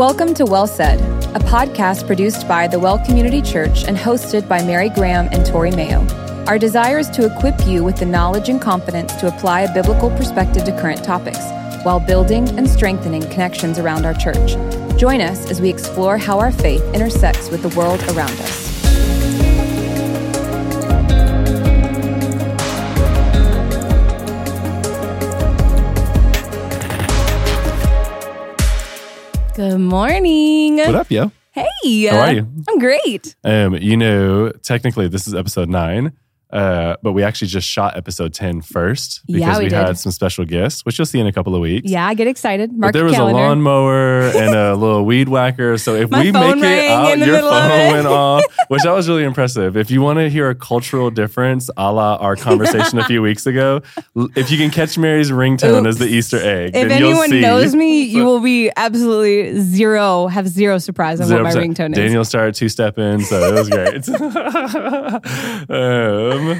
Welcome to Well Said, a podcast produced by the Well Community Church and hosted by Mary Graham and Tory Mayo. Our desire is to equip you with the knowledge and confidence to apply a biblical perspective to current topics while building and strengthening connections around our church. Join us as we explore how our faith intersects with the world around us. Good morning. What up, yo? Hey. How are you? I'm great. Um, you know, technically this is episode nine, uh, but we actually just shot episode 10 first because Yeah, we we, had some special guests, which you'll see in a couple of weeks. Yeah, I get excited. Mark But there was calendar. a lawnmower and a little weed whacker. So if My we make it out, your phone went off, which that was really impressive. If you want to hear a cultural difference, a la our conversation a few weeks ago, if you can catch Mary's ringtone as the Easter egg, If then you'll anyone knows me, you will be absolutely zero, have zero surprise on Zero what my percent. ringtone is. Daniel started two step in, so it was great.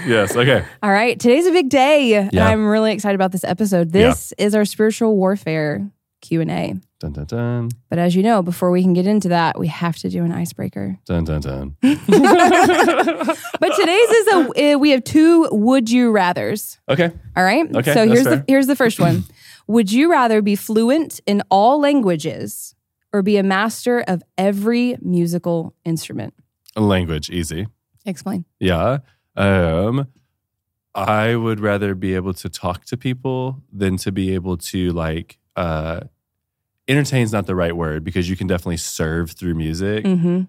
Yes, okay. All right, today's a big day, and I'm really excited about this episode. This is our spiritual warfare Q and A. Dun dun dun But as you know, before we can get into that, we have to do an icebreaker. dun dun dun. But today's is a uh, we have two would you rather's. Okay. All right. Okay, so here's the here's the first one. Would you rather be fluent in all languages or be a master of every musical instrument? Language, easy. Explain. Yeah. Um, I would rather be able to talk to people than to be able to like uh entertain's not the right word because you can definitely serve through music. Mm-hmm.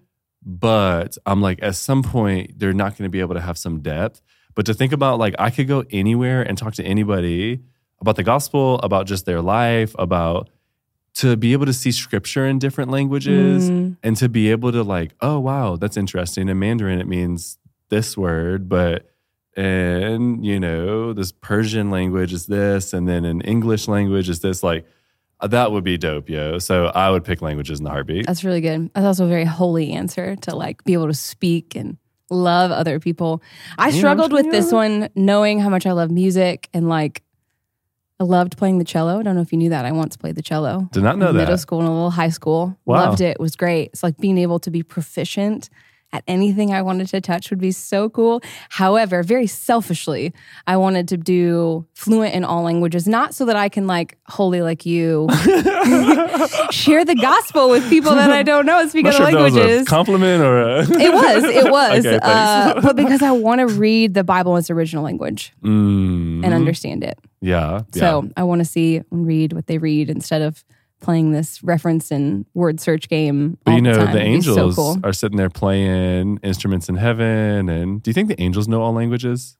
But I'm like, at some point, they're not going to be able to have some depth. But to think about, like, I could go anywhere and talk to anybody about the gospel, about just their life, about to be able to see scripture in different languages Mm. and to be able to, like, oh, wow, that's interesting. In Mandarin, it means this word, but and you know, this Persian language is this, and then an English language is this. Like, uh, that would be dope, yo. So I would pick languages in the heartbeat. That's really good. That's also a very holy answer to like be able to speak and love other people. I struggled with this one knowing how much I love music and like I loved playing the cello. I don't know if you knew that. I once played the cello. Did not know in middle school and a little high school. Wow. Loved it. It was great. It's like being able to be proficient at anything I wanted to touch would be so cool. However, very selfishly, I wanted to do fluent in all languages, not so that I can like holy like you share the gospel with people that I don't know speak other sure if that was a languages. compliment or a it was, it was. Okay, uh, but because I want to read the Bible in its original language Mm, and understand it. yeah, yeah. So I want to see and read what they read instead of playing this reference and word search game. but all you know, the, time. the It'd so angels cool. are sitting there playing instruments in heaven. And do you think the angels know all languages?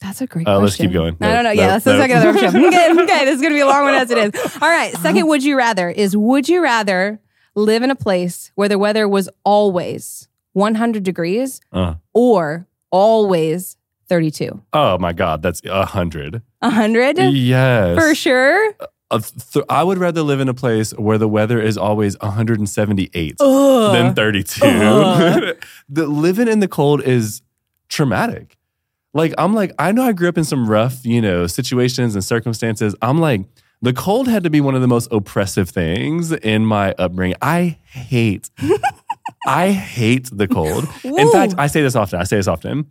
That's a great Uh, question. let's keep going. I No, don't know. no, yeah, that's no. the second other option. Okay, okay, this is going to be a long one as it is. All right, second would you rather is would you rather live in a place where the weather was always 100 degrees Uh, or always 32? oh my God, that's a hundred. 100 Yes. for sure. Th- I would rather live in a place where the weather is always 178 Ugh. than 32. The living in the cold is traumatic. Like I'm like I know I grew up in some rough, you know, situations and circumstances. I'm like the cold had to be one of the most oppressive things in my upbringing. I hate I hate the cold. In fact, I say this often. I say this often.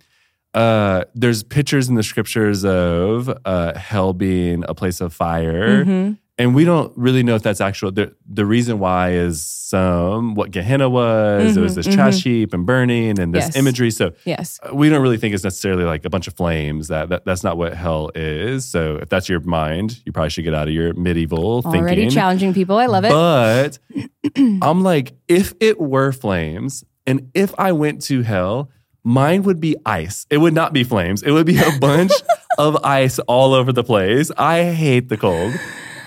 Uh, there's pictures in the scriptures of uh, hell being a place of fire, Mhm. and we don't really know if that's actual. The, the reason why is some what Gehenna was. It was Mhm, this trash mhm. heap and burning, and this Yes. imagery. So Yes. uh, we don't really think it's necessarily like a bunch of flames. That, that that's not what hell is. So if that's your mind, you probably should get out of your medieval Already thinking. Already challenging people. I love it. But I'm like, if it were flames and if I went to hell, mine would be ice. It would not be flames. It would be a bunch of ice all over the place. I hate the cold.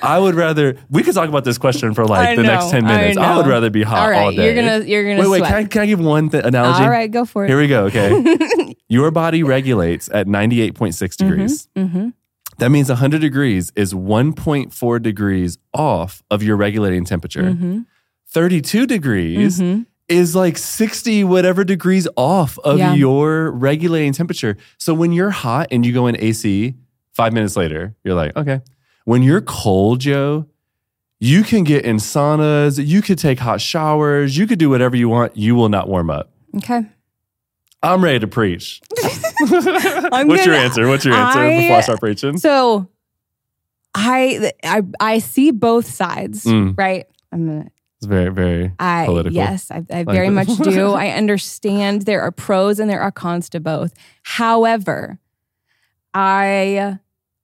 I would rather. We could talk about this question for like I the next ten minutes. I, would rather be hot All right, all day. you're gonna you're gonna wait, wait. sweat. Can I, can I give one th- analogy? All right, go for it. Here we go. Okay, your body regulates at ninety eight point six degrees. hmm That means 100 degrees is 1.4 degrees off of your regulating temperature. hmm 32 degrees hmm is like 60 whatever degrees off of Yeah. your regulating temperature. So when you're hot and you go in AC, five minutes later, you're like, okay. When you're cold, Joe, You can get in saunas, you could take hot showers, you could do whatever you want. You will not warm up. Okay. I'm ready to preach. What's your gonna- answer? What's your answer I- before I start preaching? So I I I see both sides, Mm. right? I'm gonna It's very, very I political. yes, I, I very much do. I understand there are pros and there are cons to both. However, I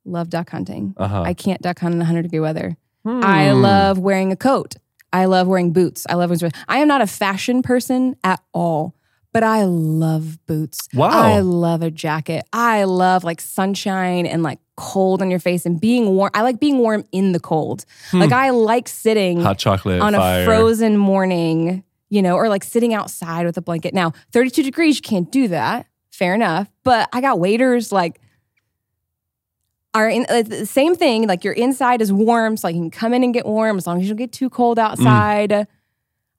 love duck hunting. Uh-huh. I can't duck hunt in 100 degree weather. I Hmm. love wearing a coat. I love wearing boots. I love wearing. I am not a fashion person at all, but I love boots. Wow. I love a jacket. I love like sunshine and like cold on your face and being warm. I like being warm in the cold. Like I like sitting hot chocolate on fire. a frozen morning, you know, or like sitting outside with a blanket. Now, 32 degrees, you can't do that. Fair enough. But I got waiters like are in uh, the same thing. Like your inside is warm, so like you can come in and get warm as long as you don't get too cold outside.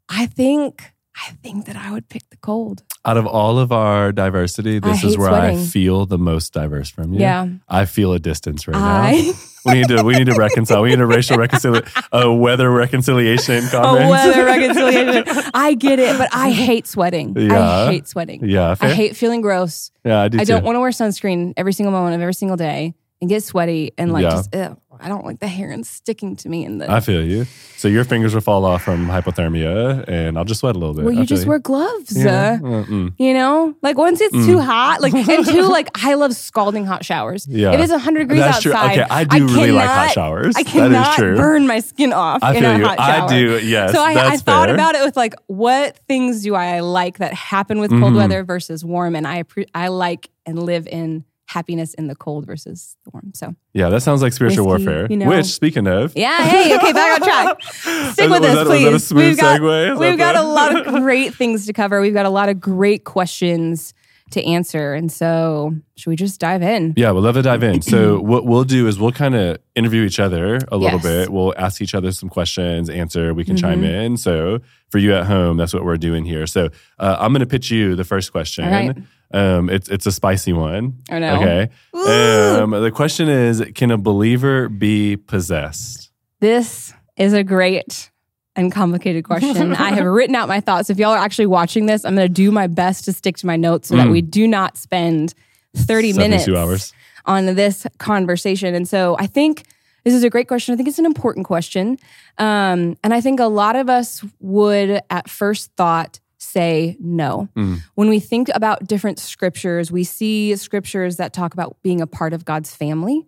I think I think that I would pick the cold. Out of all of our diversity, this is where I feel the most diverse from you. Yeah. I feel a distance right I now. We need to we need to reconcile. We need a racial reconciliation, a weather reconciliation a weather reconciliation. I get it, but I hate sweating. Yeah. I hate sweating. Yeah, fair. I hate feeling gross. yeah, I do I too. don't want to wear sunscreen every single moment of every single day and get sweaty and like Yeah. just ew, I don't like the hair and sticking to me in the I feel you. So your fingers will fall off from hypothermia, and I'll just sweat a little bit. well you just wear gloves. Yeah. uh, you know, like once it's too hot, like and two, like I love scalding hot showers. Yeah. if it's hundred degrees That's true. outside, Okay, I do really like hot showers. I That is cannot true. burn my skin off I in feel a you. hot shower. I do. Yes. So I, I thought about it with like, what things do I like that happen with cold Mhm. weather versus warm, and I I like and live in happiness in the cold versus the warm. So Yeah, that sounds like spiritual Whiskey, warfare. you know. Which, speaking of, yeah, hey, okay, back on track. Stick Was with that- us, that a please. smooth we've got, segue? We've got the- a lot of great things to cover. We've got a lot of great questions to answer, and so should we just dive in? Yeah, we'd love to dive in. So what we'll do is we'll kind of interview each other a little Yes. bit. We'll ask each other some questions, answer. We can chime Mm-hmm. in. So for you at home, that's what we're doing here. So uh, I'm going to pitch you the first question. Um, it's it's a spicy one. Oh, no. Okay. Ooh. Um, the question is: Can a believer be possessed? This is a great and complicated question. I have written out my thoughts. If y'all are actually watching this, I'm going to do my best to stick to my notes so that Mm. we do not spend 30 minutes 72 hours. on this conversation. And so I think this is a great question. I think it's an important question. Um, and I think a lot of us would, at first thought, say no. Mm. When we think about different scriptures, we see scriptures that talk about being a part of God's family.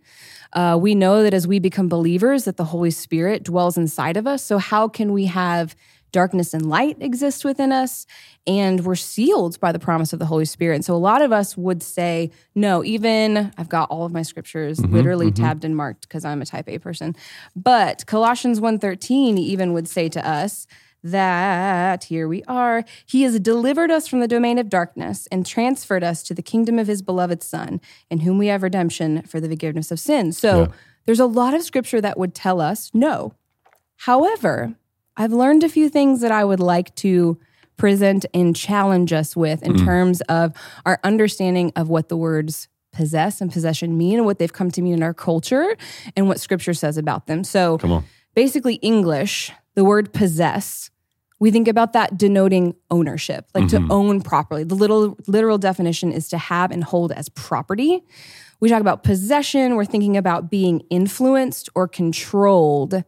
Uh, we know that as we become believers, that the Holy Spirit dwells inside of us. So how can we have darkness and light exist within us? And we're sealed by the promise of the Holy Spirit. And so a lot of us would say, no, even I've got all of my scriptures literally tabbed and marked because I'm a type A person. But Colossians 1:13 even would say to us, that here we are. He has delivered us from the domain of darkness and transferred us to the kingdom of his beloved Son, in whom we have redemption for the forgiveness of sins. So Yeah. there's a lot of scripture that would tell us no. However, I've learned a few things that I would like to present and challenge us with in mm. terms of our understanding of what the words possess and possession mean and what they've come to mean in our culture and what scripture says about them. So Come on. Basically English, the word possess, we think about that denoting ownership, like to mm-hmm. own properly. The little literal definition is to have and hold as property. We talk about possession, we're thinking about being influenced or controlled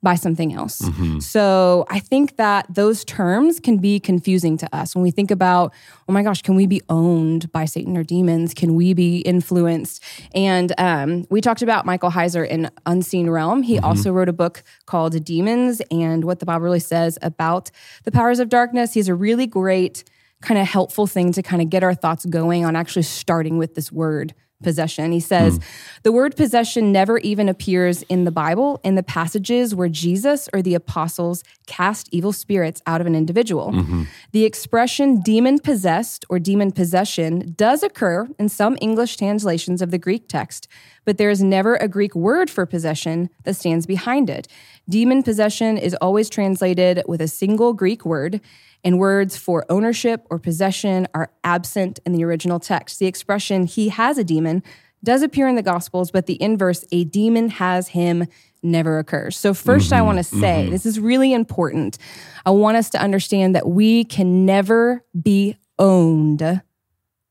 by something else. So I think that those terms can be confusing to us when we think about, oh my gosh, can we be owned by Satan or demons? Can we be influenced? And um, we talked about Michael Heiser in Unseen Realm. He also wrote a book called Demons and what the Bible really says about the powers of darkness. He's a really great kind of helpful thing to kind of get our thoughts going on actually starting with this word possession. He says mm. the word possession never even appears in the Bible in the passages where Jesus or the apostles cast evil spirits out of an individual. Mm-hmm. The expression demon possessed or demon possession does occur in some English translations of the Greek text, but there is never a Greek word for possession that stands behind it. Demon possession is always translated with a single Greek word and words for ownership or possession are absent in the original text. The expression he has a demon does appear in the Gospels, but the inverse, a demon has him, never occurs. So, 1st I mm-hmm, want to say mm-hmm. this is really important. I want us to understand that we can never be owned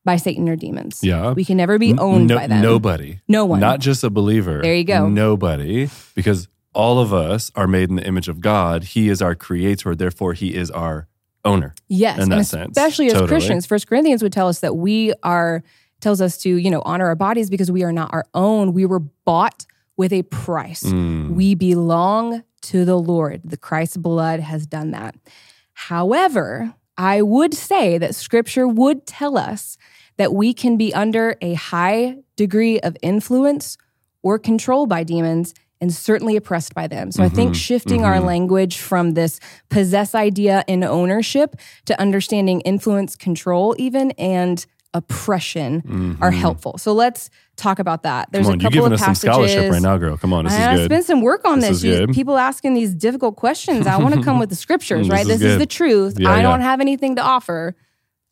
by Satan or demons. Yeah. We can never be owned no, by them. Nobody. No one. Not just a believer. There you go. Nobody. Because all of us are made in the image of God. He is our creator. Therefore, he is our owner. Yes, in that sense. especially as Totally. Christians, First Corinthians would tell us that we are tells us to you know honor our bodies because we are not our own. We were bought with a price. Mm. We belong to the Lord. The Christ's blood has done that. However, I would say that Scripture would tell us that we can be under a high degree of influence or control by demons and certainly oppressed by them. So I think mm-hmm. shifting our mm-hmm. language from this possess idea in ownership to understanding influence, control, even and oppression mm-hmm. are helpful. So let's talk about that. There's Mm-hmm. Come on, a you're couple giving of us some passages. scholarship right now, girl. Come on, this I is good. spent some work on This this. is good. People asking these difficult questions. I want to come with the scriptures, mm, This right? is This is the truth. Yeah, I yeah. don't have anything to offer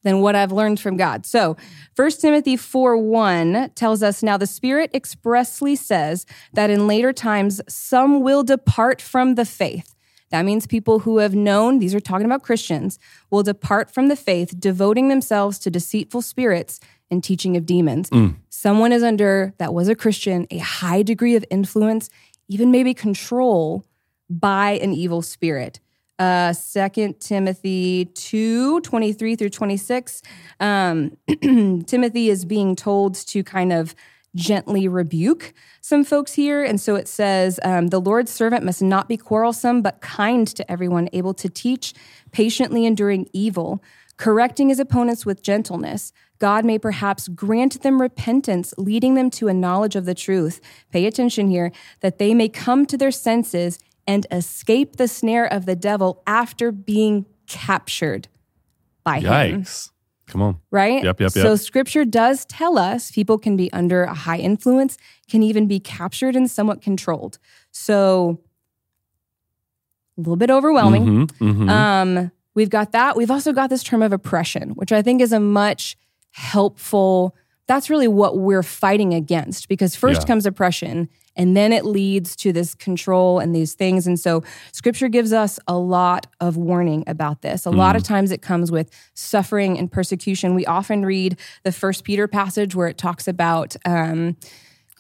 than what I've learned from God. So, 1 Timothy 4 1 tells us now the Spirit expressly says that in later times some will depart from the faith. That means people who have known, these are talking about Christians, will depart from the faith, devoting themselves to deceitful spirits and teaching of demons. Mm. Someone is under, that was a Christian, a high degree of influence, even maybe control by an evil spirit. Uh, 2 Timothy 2 23 through 26. Um, Timothy is being told to kind of gently rebuke some folks here. And so it says, um, The Lord's servant must not be quarrelsome, but kind to everyone, able to teach, patiently enduring evil, correcting his opponents with gentleness. God may perhaps grant them repentance, leading them to a knowledge of the truth. Pay attention here, that they may come to their senses and escape the snare of the devil after being captured by him Come on. right? Yep, yep, yep. So scripture does tell us people can be under a high influence, can even be captured and somewhat controlled. So a little bit overwhelming. Mhm, mhm. Um, we've got that. We've also got this term of oppression, which I think is a much helpful. That's really what we're fighting against because first Yeah. comes oppression and then it leads to this control and these things. And so scripture gives us a lot of warning about this. A lot of Mm. times it comes with suffering and persecution. We often read the first Peter passage where it talks about um,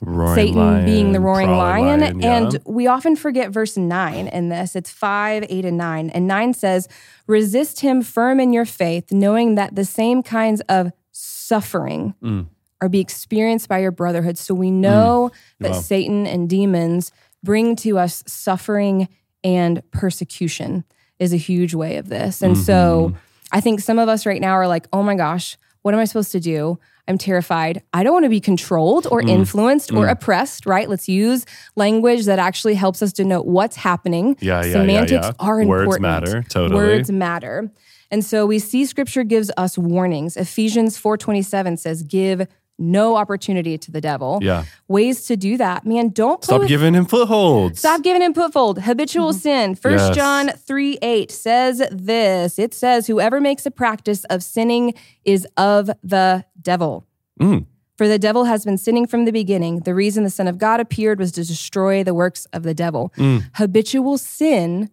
Roaring Satan lion, being the roaring prowling lion. yeah. And we often forget verse 9 in this. It's 5, 8, and 9. And 9 says, Resist him firm in your faith, knowing that the same kinds of suffering Mm. Are be experienced by your brotherhood. So we know that Wow. Satan and demons bring to us suffering and persecution is a huge way of this. And so Mm-hmm. I think some of us right now are like, oh my gosh, what am I supposed to do? I'm terrified. I don't want to be controlled or Mm. influenced or oppressed, right? Let's use language that actually helps us denote what's happening. Yeah, yeah, yeah, Semantics yeah. are Words important. Words matter, totally. Words matter. And so we see scripture gives us warnings. Ephesians 4:27 says, "Give no opportunity to the devil." Yeah. Ways to do that. Man, don't play Stop with giving him footholds. Stop giving him foothold. Habitual sin. First Yes. John 3 8 says this. It says, Whoever makes a practice of sinning is of the devil. Mm. For the devil has been sinning from the beginning. The reason the Son of God appeared was to destroy the works of the devil. Mm. Habitual sin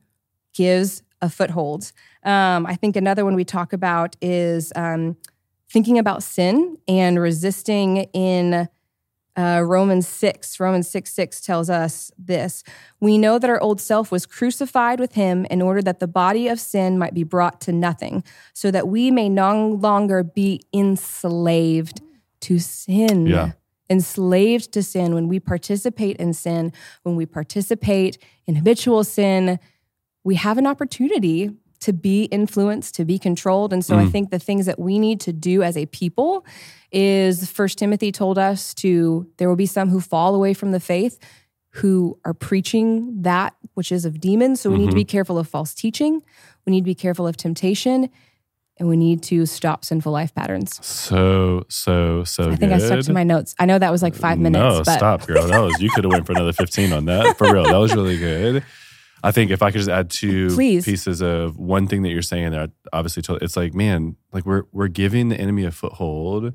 gives a foothold. Um, I think another one we talk about is um, thinking about sin and resisting in uh, Romans 6. Romans 6 6 tells us this We know that our old self was crucified with him in order that the body of sin might be brought to nothing, so that we may no longer be enslaved to sin. Yeah. Enslaved to sin. When we participate in sin, when we participate in habitual sin, we have an opportunity to be influenced, to be controlled. And so I mm. think the things that we need to do as a people is First Timothy told us to there will be some who fall away from the faith who are preaching that which is of demons. So we need to be mm-hmm. careful of false teaching. We need to be careful of temptation. And we need to stop sinful life patterns. So, so, so I think good. I stuck to my notes. I know that was like five minutes. No, but stop, girl. That was you could have went for another fifteen on that. For real, that was really good. I think if I could just add two Please. pieces of one thing that you're saying there, obviously, to- it's like, man, like we're we're giving the enemy a foothold,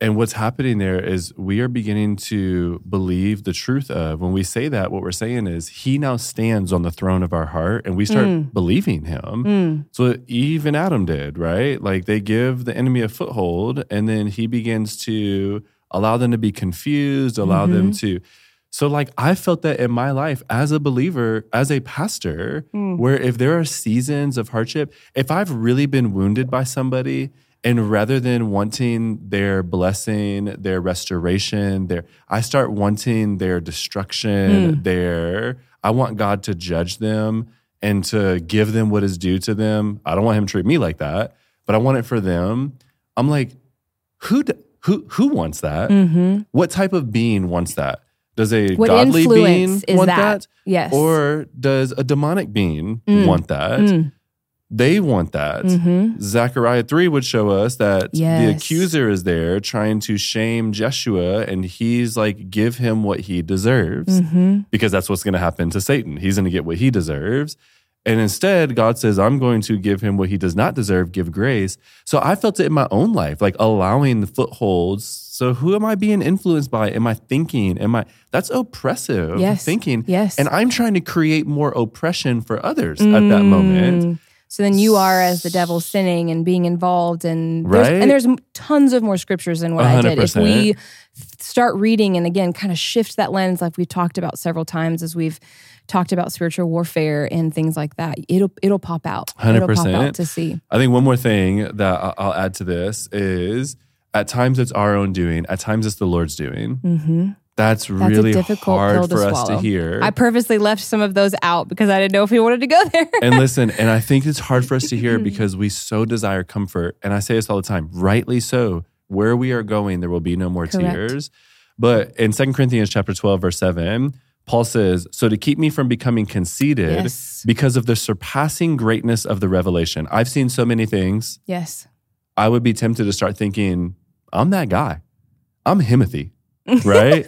And what's happening there is we are beginning to believe the truth of when we say that, what we're saying is he now stands on the throne of our heart and we start Mm. believing him. So even Adam did, right? Like they give the enemy a foothold and then he begins to allow them to be confused, allow them to. So, like, I felt that in my life as a believer, as a pastor, hmm. where if there are seasons of hardship, if I've really been wounded by somebody, and rather than wanting their blessing, their restoration, their I start wanting their destruction, hmm. their I want God to judge them and to give them what is due to them. I don't want him to treat me like that, but I want it for them. I'm like, who who who wants that? Mm-hmm. What type of being wants that? Does a Mm-hmm. What godly being want that? that? Yes. Or does a demonic being Mm. want that? Mm. They want that. Mhm. Zechariah 3 would show us that the accuser is there trying to shame Jeshua, and he's like, give him what he deserves Mhm. because that's what's going to happen to Satan. He's going to get what he deserves. And instead, God says, I'm going to give him what he does not deserve, give grace. So I felt it in my own life, like allowing the footholds. So who am I being influenced by? Am I thinking? Am I that's oppressive Yes. thinking. Yes. And I'm trying to create more oppression for others at that moment. Mm. So then you are as the devil sinning and being involved and there's, Right? and there's tons of more scriptures than what A I hundred did. If we start reading and again kind of shift that lens like we've talked about several times as we've talked about spiritual warfare and things like that, it'll it'll pop out. it will pop 100%. out to see. I think one more thing that I'll add to this is at times it's our own doing, at times it's the Lord's doing. Mm-hmm. That's That's really hard pill to for us to hear. I purposely left some of those out because I didn't know if we wanted to go there. and listen, and I think it's hard for us to hear because we so desire comfort. And I say this all the time, rightly so. Where we are going, there will be no more Correct. tears. But in 2 Corinthians chapter 12, verse 7, Paul says, So to keep me from becoming conceited Yes. because of the surpassing greatness of the revelation. I've seen so many things. yes. I would be tempted to start thinking, I'm that guy. I'm Himothy, right?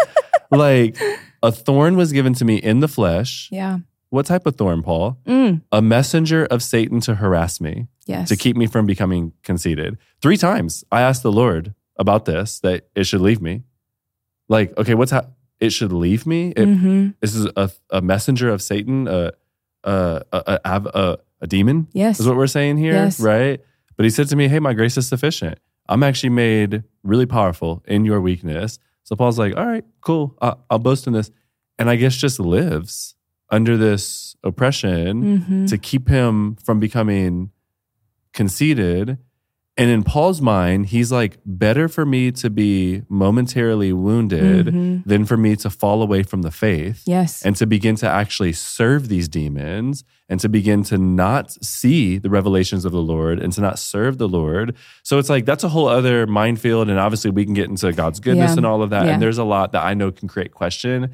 like a thorn was given to me in the flesh. Yeah. What type of thorn, Paul? Mm. A messenger of Satan to harass me, Yes. to keep me from becoming conceited. Three times I asked the Lord about this, that it should leave me. Like, okay, what's ha- it should leave me? It, hmm This is a, a messenger of Satan, a, a, a, a, a, demon Yes. is what we're saying here, Yes. right? But he said to me, Hey, my grace is sufficient. I'm actually made really powerful in your weakness. So Paul's like, All right, cool. I- I'll boast in this. And I guess just lives under this oppression Mhm. to keep him from becoming conceited. And in Paul's mind, he's like, better for me to be momentarily wounded Mhm. than for me to fall away from the faith Yes. and to begin to actually serve these demons and to begin to not see the revelations of the Lord and to not serve the Lord. So it's like that's a whole other minefield. And obviously, we can get into God's goodness Yeah. and all of that. Yeah. And there's a lot that I know can create question.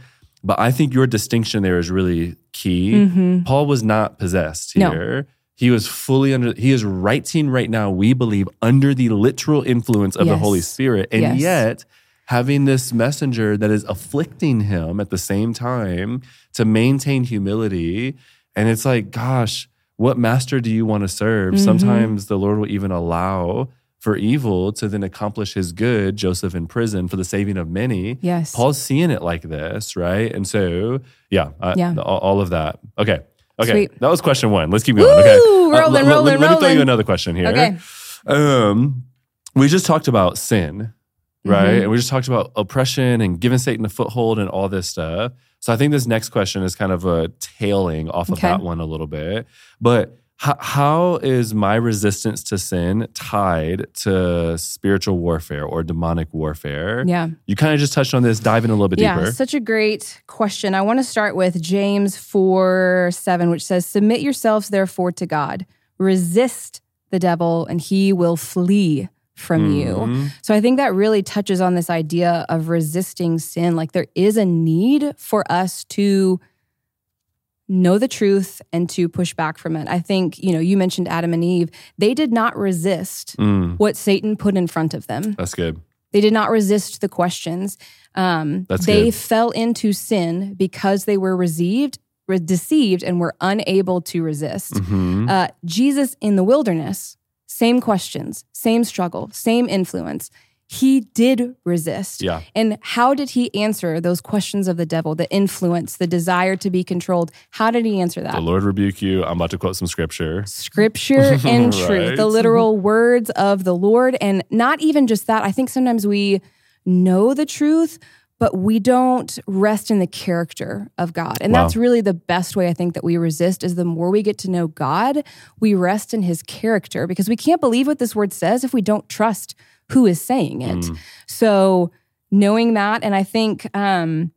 But I think your distinction there is really key. Mhm. Paul was not possessed No. He was fully under, he is writing right now, we believe, under the literal influence of the Holy Spirit. And Yes. yet, having this messenger that is afflicting him at the same time to maintain humility. And it's like, gosh, what master do you want to serve? Mm-hmm. Sometimes the Lord will even allow for evil to then accomplish his good, Joseph in prison for the saving of many. Yes. Paul's seeing it like this, right? And so, yeah, I- Yeah. all, all of that. Okay. Okay. Sweet. That was question one. Let's keep going. Woo! okay. Rolling, let, let- rolling, let me throw you another question here. Okay. Um, we just talked about sin, right? Mhm. And we just talked about oppression and giving Satan a foothold and all this stuff. So I think this next question is kind of a tailing off of Okay. that one a little bit. But how, how is my resistance to sin tied to spiritual warfare or demonic warfare? Yeah. You kind of just touched on this. Dive in a little bit Yeah, deeper. such a great question. I want to start with James 4 7, which says, Submit yourselves therefore to God, resist the devil, and he will flee from you. Mhm. So I think that really touches on this idea of resisting sin. Like there is a need for us to know the truth and to push back from it. I think, you know, you mentioned Adam and Eve. They did not resist Mm, what Satan put in front of them. that's good. They did not resist the questions. Um, That's they good. fell into sin because they were received, re- deceived, and were unable to resist. Mhm. Uh, Jesus in the wilderness, same questions, same struggle, same influence. He did resist. Yeah. And how did he answer those questions of the devil, the influence, the desire to be controlled? How did he answer that? The Lord rebuke you. I'm about to quote some scripture. Scripture and Right. truth, the literal words of the Lord. And not even just that. I think sometimes we know the truth, but we don't rest in the character of God. And Wow. that's really the best way I think that we resist is the more we get to know God, we rest in his character because we can't believe what this word says if we don't trust who is saying it. Mm. So knowing that, and I think um,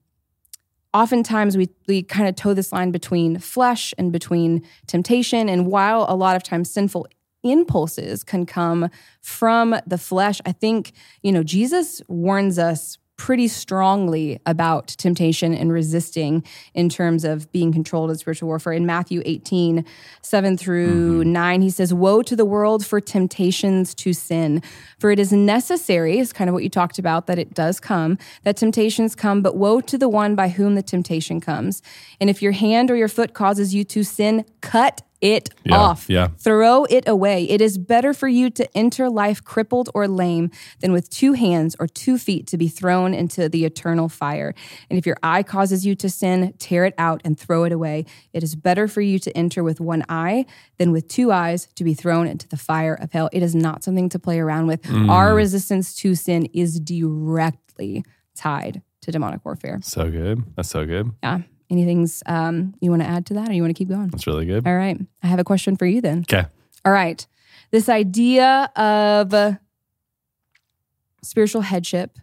oftentimes we we kind of toe this line between flesh and between temptation. And while a lot of times sinful impulses can come from the flesh, I think you know Jesus warns us pretty strongly about temptation and resisting in terms of being controlled in spiritual warfare. In Matthew 18, 7 through mm-hmm. 9, he says, Woe to the world for temptations to sin. For it is necessary, is kind of what you talked about, that it does come, that temptations come, but woe to the one by whom the temptation comes. And if your hand or your foot causes you to sin, cut it Yeah, off. yeah. Throw it away. It is better for you to enter life crippled or lame than with two hands or two feet to be thrown into the eternal fire. And if your eye causes you to sin, tear it out and throw it away. It is better for you to enter with one eye than with two eyes to be thrown into the fire of hell. It is not something to play around with. Mm. Our resistance to sin is directly tied to demonic warfare. So good. That's so good. Yeah. Anything's um, you want to add to that or you want to keep going? That's really good. All right. I have a question for you then. Okay. All right. This idea of spiritual headship.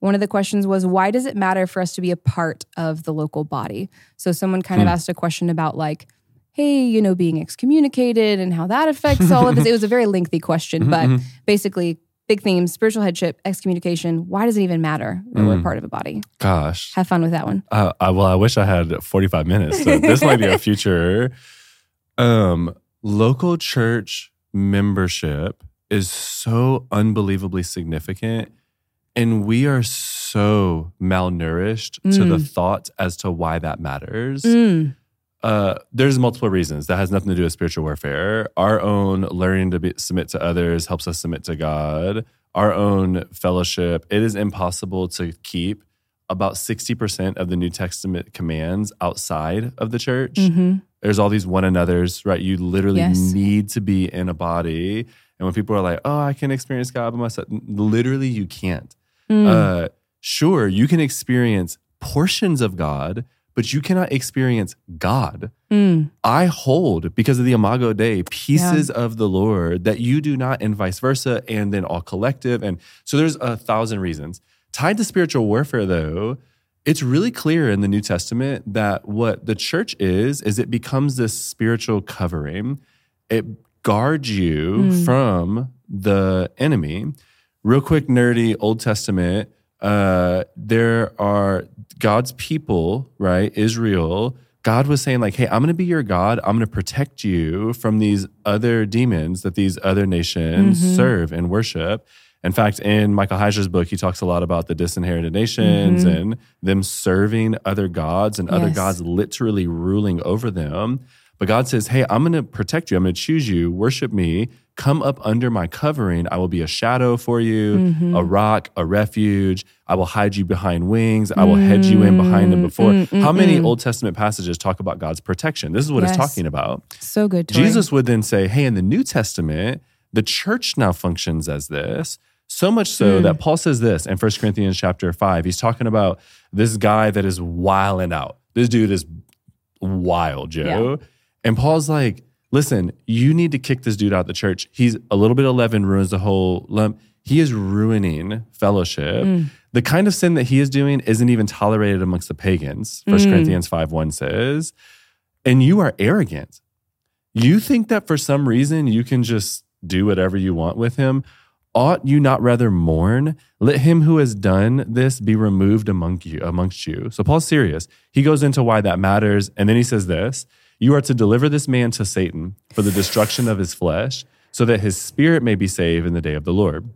One of the questions was, why does it matter for us to be a part of the local body? So someone kind of Hmm. asked a question about, like, hey, you know, being excommunicated and how that affects all of this. It was a very lengthy question, but Mhm. basically, big themes spiritual headship, excommunication. Why does it even matter that we're Mm. part of a body? Gosh. Have fun with that one. Uh, I, well, I wish I had 45 minutes. So this might be a future. Um, local church membership is so unbelievably significant. And we are so malnourished to the Mm. thought as to why that matters. Mm. Uh, there's multiple reasons. That has nothing to do with spiritual warfare. Our own learning to be, submit to others helps us submit to God. Our own fellowship. It is impossible to keep about 60% of the New Testament commands outside of the church. Mhm. There's all these one another's, right? You literally Yes. need to be in a body. And when people are like, oh, I can experience God by myself, literally, you can't. Mm. Uh, sure, you can experience portions of God, but you cannot experience God. Mm. I hold because of the Imago Dei pieces of the Lord that you do not, and vice versa, and then all collective. And so there's a thousand reasons. Tied to spiritual warfare, though, it's really clear in the New Testament that what the church is, is it becomes this spiritual covering. It guards you from the enemy. Real quick, nerdy Old Testament. Uh, there are God's people, right? Israel. God was saying, like, hey, I'm going to be your God. I'm going to protect you from these other demons that these other nations serve and worship. In fact, in Michael Heiser's book, he talks a lot about the disinherited nations and them serving other gods and other gods literally ruling over them. But God says, Hey, I'm going to protect you. I'm going to choose you. Worship me. Come up under my covering. I will be a shadow for you, mm-hmm. a rock, a refuge. I will hide you behind wings. I will hedge you in behind them mm, before. Mm, mm, How many Old Testament passages talk about God's protection? This is what it's talking about. So good. Tory. Jesus would then say, Hey, in the New Testament, the church now functions as this. So much so that Paul says this in 1 Corinthians chapter 5. He's talking about this guy that is wilding out. This dude is wild, Joe. And Paul's like, listen, you need to kick this dude out of the church. He's a little bit of leaven ruins the whole lump. He is ruining fellowship. Mm. The kind of sin that he is doing isn't even tolerated amongst the pagans. 1 mm. Corinthians 5 1 says, and you are arrogant. You think that for some reason you can just do whatever you want with him? Ought you not rather mourn? Let him who has done this be removed among you amongst you. So Paul's serious. He goes into why that matters, and then he says this: You are to deliver this man to Satan for the destruction of his flesh, so that his spirit may be saved in the day of the Lord.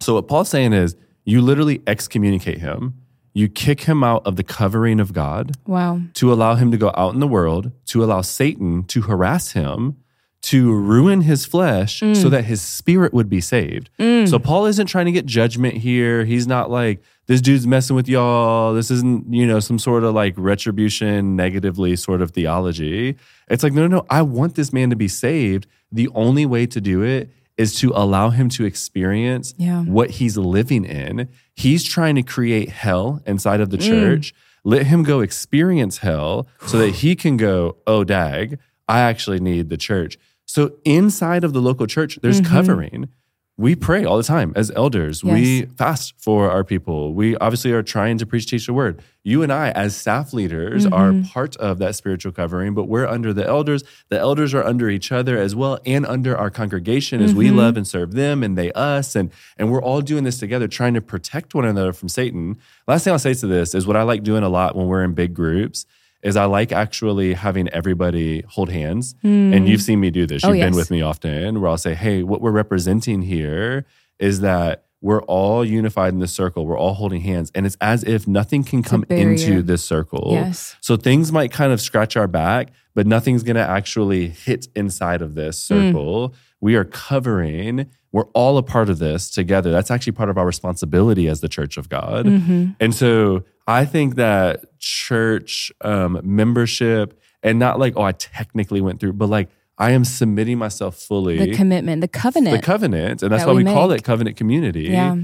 So what Paul's saying is, you literally excommunicate him. You kick him out of the covering of God wow. to allow him to go out in the world, to allow Satan to harass him, to ruin his flesh Mm. so that his spirit would be saved. So Paul isn't trying to get judgment here. He's not like this dude's messing with y'all. This isn't, you know, some sort of like retribution negatively sort of theology. It's like no no no, I want this man to be saved. The only way to do it is to allow him to experience Yeah. what he's living in. He's trying to create hell inside of the Mm. church. Let him go experience hell so that he can go, oh, dag, I actually need the church. So inside of the local church, there's Mm-hmm. covering. We pray all the time as elders. We fast for our people. We obviously are trying to preach, teach the word. You and I, as staff leaders, are Mm-hmm. part of that spiritual covering, but we're under the elders. The elders are under each other as well and under our congregation as we Mm-hmm. love and serve them and they us. And, and we're all doing this together, trying to protect one another from Satan. Last thing I'll say to this is what I like doing a lot when we're in big groups is I like actually having everybody hold hands. And you've seen me do this. Oh, You've been yes. with me often where I'll say, hey, what we're representing here is that we're all unified in this circle. We're all holding hands. And it's as if nothing can come into this circle. Yes. So things might kind of scratch our back, but nothing's going to actually hit inside of this Mm. circle. We are covering, we're all a part of this together. That's actually part of our responsibility as the church of God. Mm-hmm. And so I think that church um, membership, and not like, oh, I technically went through, but like, I am submitting myself fully The commitment, the covenant. the covenant, and that's that why we we call it covenant community. Yeah.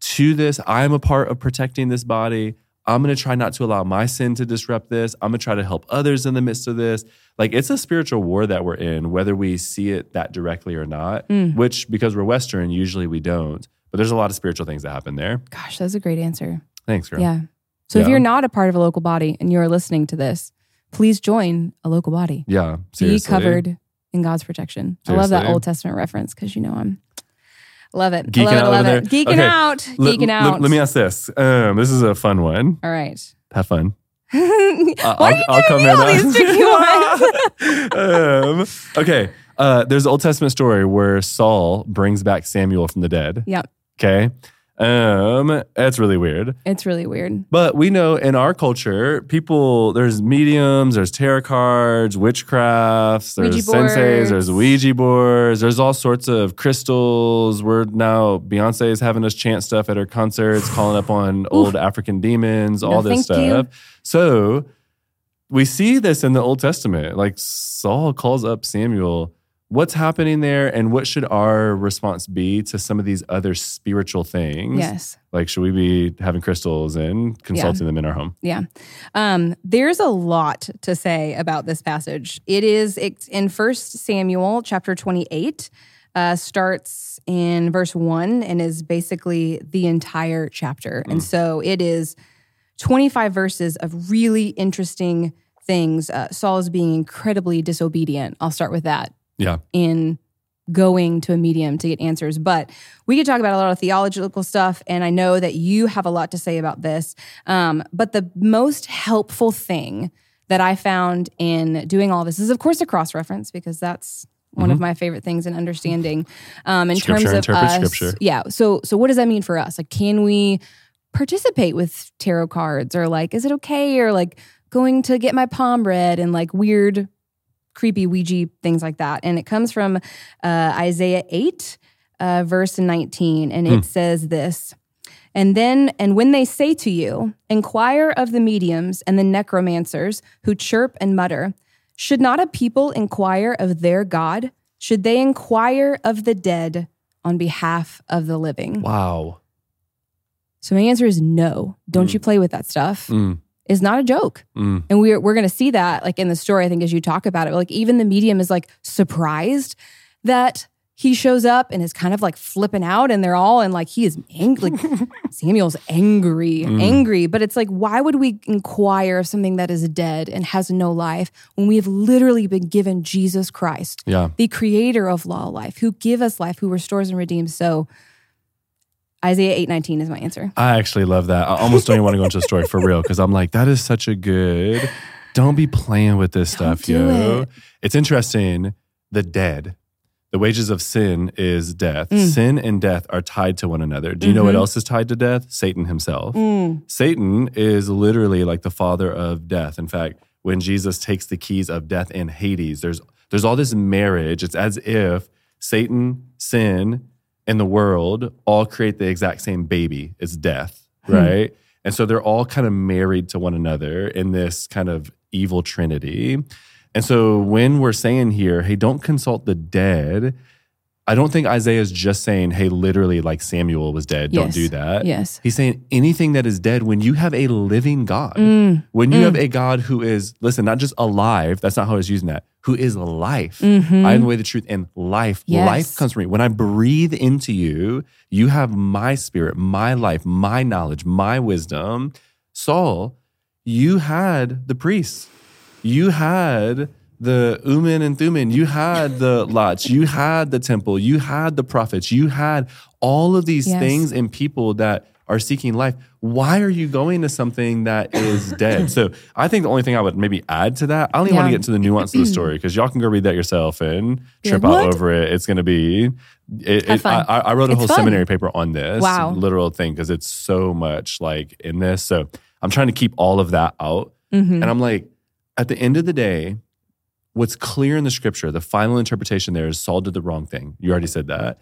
To this, I am a part of protecting this body. I'm going to try not to allow my sin to disrupt this. I'm going to try to help others in the midst of this. Like it's a spiritual war that we're in, whether we see it that directly or not, Mm. which because we're Western, usually we don't. But there's a lot of spiritual things that happen there. Gosh, that's a great answer. Thanks, girl. Yeah. So if you're not a part of a local body and you're listening to this, please join a local body. Yeah. Seriously. Be covered in God's protection. I love that Old Testament reference because you know I'm love it. Geeking I love it. out love it. there? Geeking Okay. out. Let- Geeking out. Let, me ask this. Um, this is a fun one. All right. Have fun. Why are you giving me all these tricky ones? um, okay. Uh, there's an Old Testament story where Saul brings back Samuel from the dead. Yep. Okay. Um, that's really weird. It's really weird. But we know in our culture, people, there's mediums, there's tarot cards, witchcrafts, there's Ouija senseis, there's Ouija boards, there's all sorts of crystals. We're now, Beyonce is having us chant stuff at her concerts, calling up on old African demons, all No, this thank you. stuff. So we see this in the Old Testament. Like Saul calls up Samuel. What's happening there, and what should our response be to some of these other spiritual things? Yes. Like, should we be having crystals and consulting them in our home? Yeah. Um, there's a lot to say about this passage. It is it's in First Samuel chapter 28, uh, starts in verse 1 and is basically the entire chapter. And so it is 25 verses of really interesting things. Uh, Saul is being incredibly disobedient. I'll start with that Yeah. in going to a medium to get answers. But we could talk about a lot of theological stuff, and I know that you have a lot to say about this. Um, but the most helpful thing that I found in doing all this is, of course, a cross reference because that's one of my favorite things in understanding. Um, in Mm-hmm. Scripture, terms of us, scripture. yeah. So, so what does that mean for us? Like, can we participate with tarot cards, or like, is it okay, or like going to get my palm read and like weird creepy Ouija things like that. And it comes from uh, Isaiah 8, uh, verse 19. And it says this And then, and when they say to you, inquire of the mediums and the necromancers who chirp and mutter, should not a people inquire of their God? Should they inquire of the dead on behalf of the living? Wow. So my answer is no. Don't you play with that stuff. Mm, It's not a joke. mm. And we're we're gonna see that like in the story, I think, as you talk about it. Like even the medium is like surprised that he shows up and is kind of like flipping out, and they're all and like he is angry. Like Samuel's angry, angry. But it's like, why would we inquire of something that is dead and has no life when we have literally been given Jesus Christ, Yeah. the creator of law life, who give us life, who restores and redeems? So Isaiah eight nineteen is my answer. I actually love that. I almost don't even want to go into the story for real because I'm like, that is such a good. Don't be playing with this stuff, do yo. it. It's interesting. The dead, the wages of sin is death. Mm. Sin and death are tied to one another. Do you know what Mm-hmm. else is tied to death? Satan himself. Mm. Satan is literally like the father of death. In fact, when Jesus takes the keys of death and Hades, there's there's all this marriage. It's as if Satan, sin, and the world all create the exact same baby. It's death, hmm. right? And so they're all kind of married to one another in this kind of evil trinity. And so when we're saying here, hey, don't consult the dead, I don't think Isaiah is just saying, hey, literally, like Samuel was dead, don't do that. Yes. He's saying anything that is dead when you have a living God, Mm. when you have a God who is, listen, not just alive, that's not how he's using that, who is life. Mhm. I am the way, the truth, and life. Yes. Life comes from me. When I breathe into you, you have my spirit, my life, my knowledge, my wisdom. Saul, you had the priests. You had the Urim and Thummim. You had the lots. You had the temple. You had the prophets. You had all of these Yes. things and people that are seeking life. Why are you going to something that is dead? so I think the only thing I would maybe add to that, I don't even want to get into the nuance of the story because y'all can go read that yourself and trip like, out over it. It's going to be. It, it. I, I wrote a It's whole fun. seminary paper on this Wow. literal thing because it's so much like in this. So I'm trying to keep all of that out. Mhm. And I'm like, at the end of the day, what's clear in the scripture, the final interpretation there is Saul did the wrong thing. You already said that.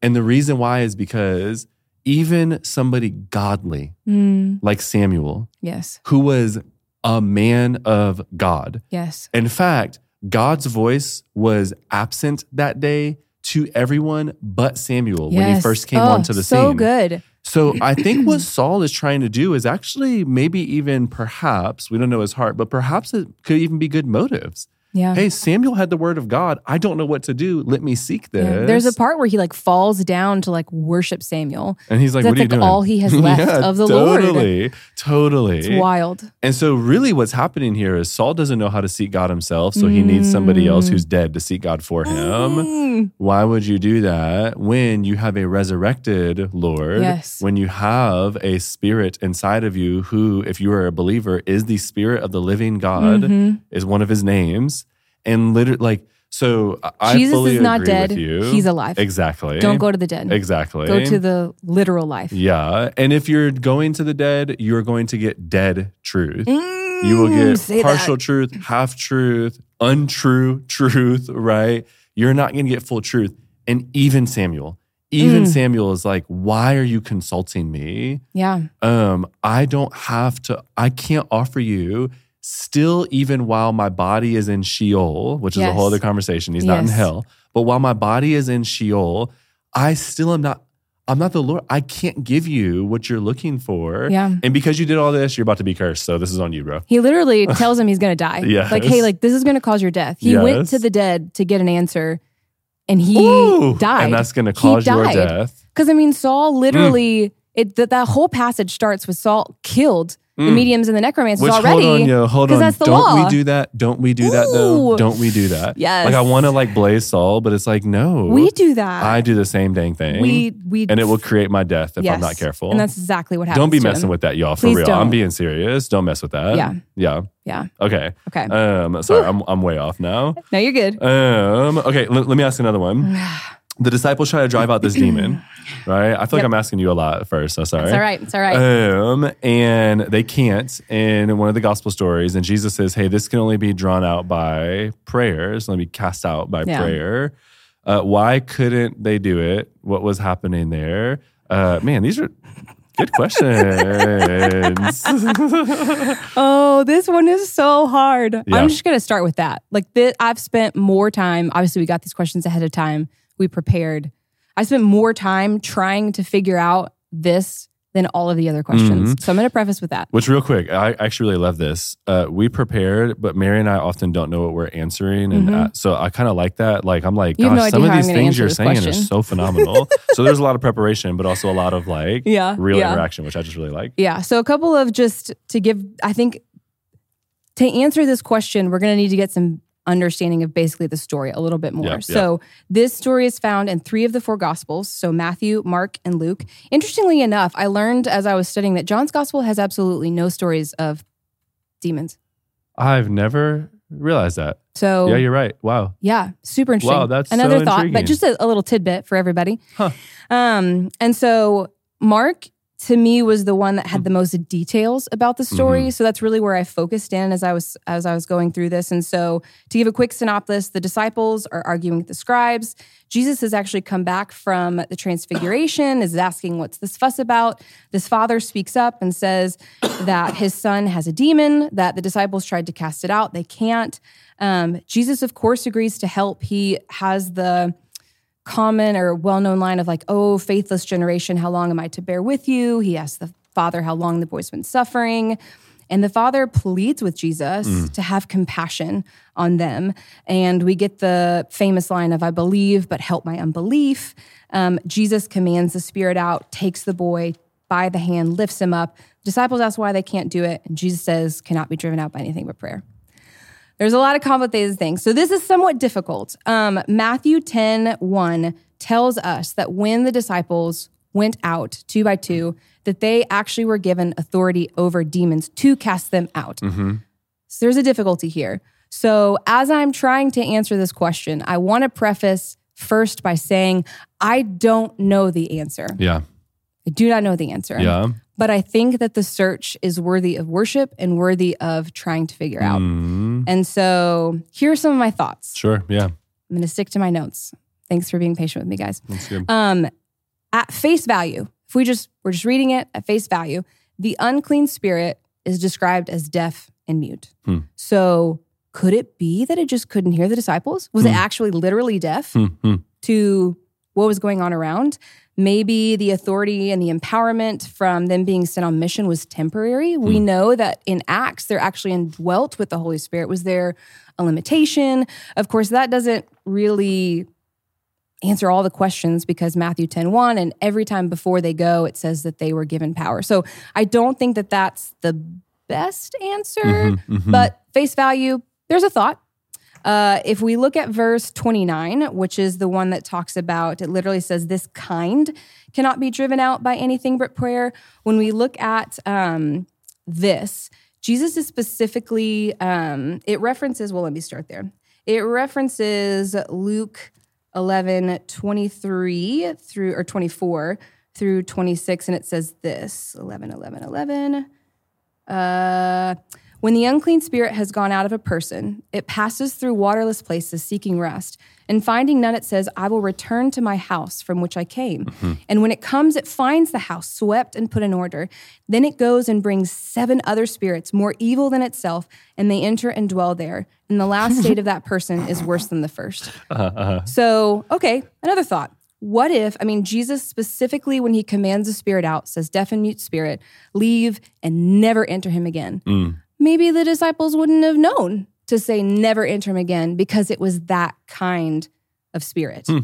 And the reason why is because even somebody godly Mm. like Samuel, Yes. who was a man of God, Yes. in fact, God's voice was absent that day to everyone but Samuel when he first came Oh, onto the so scene. So good. So I think what Saul is trying to do is actually maybe even perhaps, we don't know his heart, but perhaps it could even be good motives. Yeah. Hey, Samuel had the word of God. I don't know what to do. Let me seek this. Yeah. There's a part where he like falls down to like worship Samuel. and he's like, what are you like doing? all he has left Yeah, of the Lord. Totally. Totally. It's wild. And so, really, what's happening here is Saul doesn't know how to seek God himself, so he needs somebody else Mm. who's dead to seek God for him. Mm. Why would you do that when you have a resurrected Lord? Yes. When you have a spirit inside of you who, if you are a believer, is the spirit of the living God, Mhm. is one of his names. And literally, like, so I- Jesus fully is not agree dead. with you. He's alive. Exactly. Don't go to the dead. Exactly. Go to the literal life. Yeah. And if you're going to the dead, you're going to get dead truth. You will Mm, get partial that. truth, half truth, untrue truth, right? You're not going to get full truth. And even Samuel, even Mm. Samuel is like, why are you consulting me? Yeah. Um, I don't have to, I can't offer you still, even while my body is in Sheol, which is a whole other conversation. He's not in hell. But while my body is in Sheol, I still am not, I'm not the Lord. I can't give you what you're looking for. Yeah. And because you did all this, you're about to be cursed. So this is on you, bro. He literally tells him he's going to die. Yes. Like, hey, like this is going to cause your death. He went to the dead to get an answer and he Ooh, died. And that's going to He cause your died. death. Because I mean, Saul mm. literally, it that, that whole passage starts with Saul killed the mediums and the necromancers Which already. hold on, yo, hold on. that's the Don't law. we do that? Don't we do that though? Ooh. Don't we do that? Yes. Like I want to like blaze Saul, but it's like no. We do that. I do the same dang thing. we we and it will create my death if yes. I'm not careful. And that's exactly what happens. don't be to messing him. with that, y'all. For Please real. don't. I'm being serious. Don't mess with that. Yeah. Yeah. Yeah. Okay. Okay. Um. Sorry, I'm I'm way off now. no, you're good. Um. Okay. l- let me ask another one. The disciples try to drive out this demon, right? I feel like I'm asking you a lot at first. So sorry. It's all right. It's all right. Um, and they can't in one of the gospel stories. And Jesus says, Hey, this can only be drawn out by prayer. prayers, let me cast out by Yeah. prayer. Uh, why couldn't they do it? What was happening there? Uh, man, these are good questions. Oh, this one is so hard. Yeah. I'm just going to start with that. Like, I've spent more time, obviously, we got these questions ahead of time. We prepared. I spent more time trying to figure out this than all of the other questions. Mm-hmm. So I'm going to preface with that. Which, real quick, I actually really love this. Uh, we prepared, but Mary and I often don't know what we're answering, and uh, so I kind of like that. Like, I'm like, Mm-hmm. Gosh, no some of these things you're saying are so phenomenal. so there's a lot of preparation, but also a lot of like Yeah, real yeah. interaction, which I just really like. Yeah. So a couple of just to give, I think to answer this question, we're going to need to get some understanding of basically the story a little bit more. Yeah, yeah. So this story is found in three of the four gospels. So Matthew, Mark, and Luke. Interestingly enough, I learned as I was studying that John's gospel has absolutely no stories of demons. I've never realized that. So Yeah, you're right. Wow. Yeah, super interesting. Wow, that's another so thought, but just a, a little tidbit for everybody. Huh. Um, and so Mark to me was the one that had the most details about the story. So that's really where I focused in as I was as I was going through this. And so to give a quick synopsis, the disciples are arguing with the scribes. Jesus has actually come back from the transfiguration, is asking what's this fuss about. This father speaks up and says that his son has a demon, that the disciples tried to cast it out. They can't. Um, Jesus, of course, agrees to help. He has the common or well known line of like, oh, faithless generation, how long am I to bear with you? He asks the father how long the boy's been suffering. And the father pleads with Jesus mm. to have compassion on them. And we get the famous line of, I believe, but help my unbelief. Um, Jesus commands the spirit out, takes the boy by the hand, lifts him up. Disciples ask why they can't do it. And Jesus says, cannot be driven out by anything but prayer. There's a lot of complicated things. So this is somewhat difficult. Um, Matthew 10 1 tells us that when the disciples went out two by two, that they actually were given authority over demons to cast them out. Mm-hmm. So there's a difficulty here. So as I'm trying to answer this question, I want to preface first by saying I don't know the answer. Yeah. I do not know the answer. Yeah. But I think that the search is worthy of worship and worthy of trying to figure out. Mm. And so here are some of my thoughts. Sure. Yeah. I'm going to stick to my notes. Thanks for being patient with me, guys. That's good. Um, at face value, if we just we're just reading it at face value, the unclean spirit is described as deaf and mute. Hmm. So could it be that it just couldn't hear the disciples? Was hmm. it actually literally deaf hmm. hmm. to what was going on around? Maybe the authority and the empowerment from them being sent on mission was temporary. We hmm. know that in Acts, they're actually indwelt with the Holy Spirit. Was there a limitation? Of course, that doesn't really answer all the questions because Matthew 10 1, and every time before they go, it says that they were given power. So I don't think that that's the best answer, mm-hmm, mm-hmm. but face value, there's a thought. Uh, if we look at verse 29, which is the one that talks about, it literally says, This kind cannot be driven out by anything but prayer. When we look at um, this, Jesus is specifically, um, it references, well, let me start there. It references Luke 11, 23 through, or 24 through 26, and it says this 11, 11, 11. Uh, when the unclean spirit has gone out of a person, it passes through waterless places seeking rest. And finding none, it says, I will return to my house from which I came. Mm-hmm. And when it comes, it finds the house swept and put in order. Then it goes and brings seven other spirits, more evil than itself, and they enter and dwell there. And the last state of that person is worse than the 1st uh-huh, uh-huh. So, okay, another thought. What if, I mean, Jesus specifically, when he commands a spirit out, says, deaf and mute spirit, leave and never enter him again. Mm maybe the disciples wouldn't have known to say never enter him again because it was that kind of spirit. Hmm.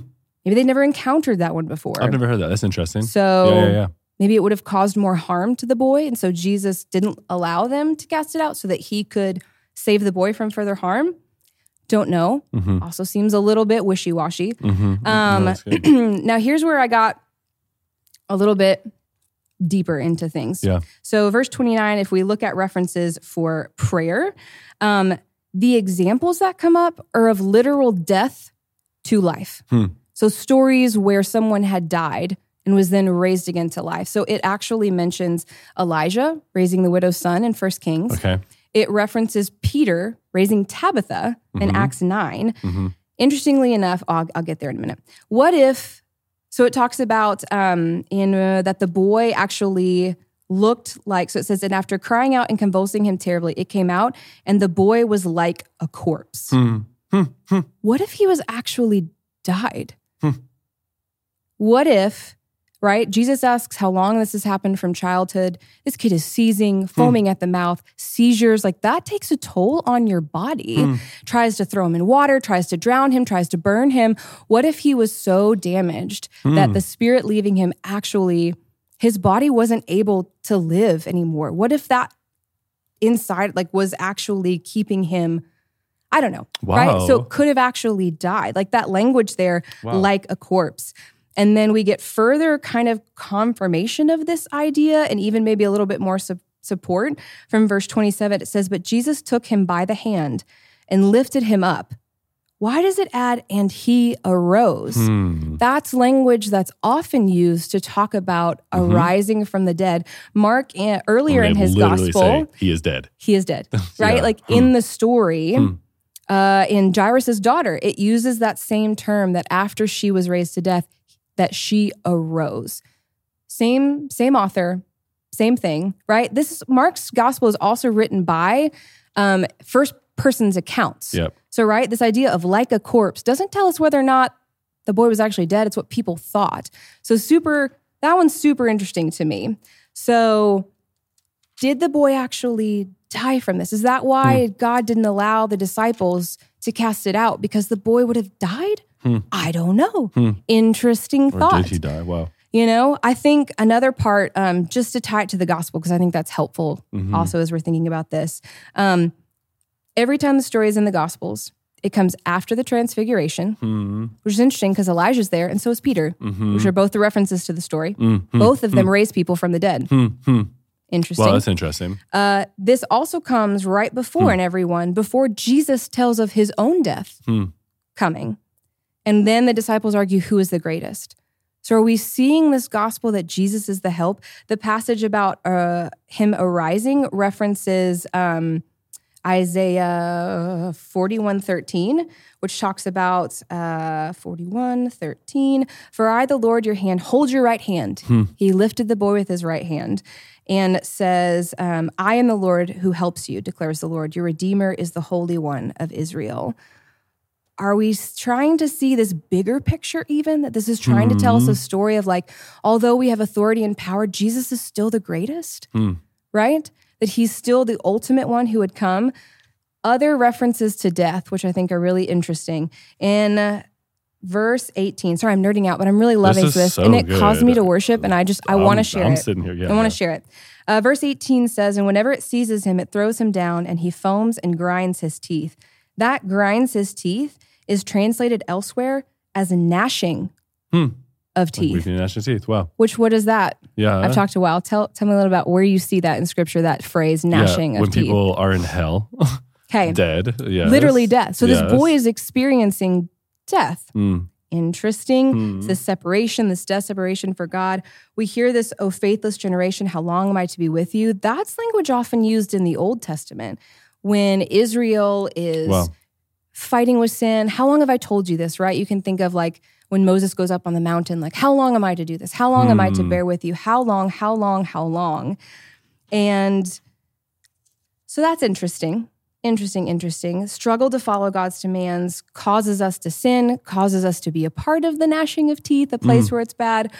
Maybe they never encountered that one before. I've never heard that. That's interesting. So yeah, yeah, yeah. maybe it would have caused more harm to the boy. And so Jesus didn't allow them to cast it out so that he could save the boy from further harm. Don't know. Mm-hmm. Also seems a little bit wishy washy. Mm-hmm. Um, no, now, here's where I got a little bit deeper into things. Yeah. So, verse 29, if we look at references for prayer, um, the examples that come up are of literal death to life. Hmm. So, stories where someone had died and was then raised again to life. So, it actually mentions Elijah raising the widow's son in First Kings. Okay. It references Peter raising Tabitha in mm-hmm. Acts 9. Mm-hmm. Interestingly enough, I'll, I'll get there in a minute. What if so it talks about um, in uh, that the boy actually looked like so it says and after crying out and convulsing him terribly it came out and the boy was like a corpse hmm. Hmm. Hmm. what if he was actually died what if right? Jesus asks how long this has happened from childhood. This kid is seizing, foaming mm. at the mouth, seizures. Like that takes a toll on your body. Mm. Tries to throw him in water, tries to drown him, tries to burn him. What if he was so damaged mm. that the spirit leaving him actually, his body wasn't able to live anymore? What if that inside, like, was actually keeping him? I don't know. Wow. Right. So could have actually died. Like that language there, wow. like a corpse. And then we get further kind of confirmation of this idea and even maybe a little bit more su- support from verse 27. It says, But Jesus took him by the hand and lifted him up. why does it add and he arose? Hmm. That's language that's often used to talk about arising from the dead. Mark eh, earlier in his gospel, say, he is dead. he is dead, right? Yeah. Like in the story, uh, in Jairus' daughter, it uses that same term that after she was raised to death, that she arose. Same, same author, same thing, right? This is, Mark's gospel is also written by um, first person's accounts. Yep. So, right, this idea of like a corpse doesn't tell us whether or not the boy was actually dead. It's what people thought. So, super, that one's super interesting to me. So, did the boy actually die from this? Is that why God didn't allow the disciples to cast it out? Because the boy would have died? I don't know. Interesting Or thought. did he die? Wow. You know, I think another part, um, just to tie it to the gospel, because I think that's helpful Mm-hmm. also as we're thinking about this. Um, every time the story is in the gospels, it comes after the transfiguration, Hmm. which is interesting because Elijah's there and so is Peter, Mm-hmm. which are both the references to the story. Mm, Both of them raise people from the dead. Interesting. Well, that's interesting. Uh, this also comes right before Hmm. in everyone, before Jesus tells of his own death Hmm. coming. And then the disciples argue who is the greatest. So are we seeing this gospel that Jesus is the help? The passage about uh, him arising references um, Isaiah 41 13, which talks about uh, 41 13. For I, the Lord, your hand, hold your right hand. He lifted the boy with his right hand and says, um, I am the Lord who helps you, declares the Lord. Your Redeemer is the Holy One of Israel. Are we trying to see this bigger picture, even that this is trying to tell us a story of like, although we have authority and power, Jesus is still the greatest, right? That he's still the ultimate one who would come. Other references to death, which I think are really interesting. In uh, verse 18, sorry, I'm nerding out, but I'm really loving is this. so and it caused me to worship, and I just, I want to share I'm it. sitting here, yeah, I want yeah. to share it. Uh, verse 18 says, And whenever it seizes him, it throws him down, and he foams and grinds his teeth. That grinds his teeth is translated elsewhere as gnashing Hmm. of teeth. Weeping and gnashing teeth. Wow. Which, what is that? Yeah. I've talked a while. Tell, tell me a little about where you see that in scripture, that phrase, gnashing yeah, when teeth. people are in hell, okay. dead. Yeah. Literally death. So Yes. this boy is experiencing death. Mm. Interesting. Hmm. It's this separation, this death separation for God. We hear this, oh, faithless generation, how long am I to be with you? That's language often used in the Old Testament when Israel is Wow. Fighting with sin. How long have I told you this, right? You can think of like when Moses goes up on the mountain, like, how long am I to do this? How long am I to Hmm. bear with you? How long, how long, how long? And so that's interesting. Interesting, interesting. Struggle to follow God's demands causes us to sin, causes us to be a part of the gnashing of teeth, a place where it's bad.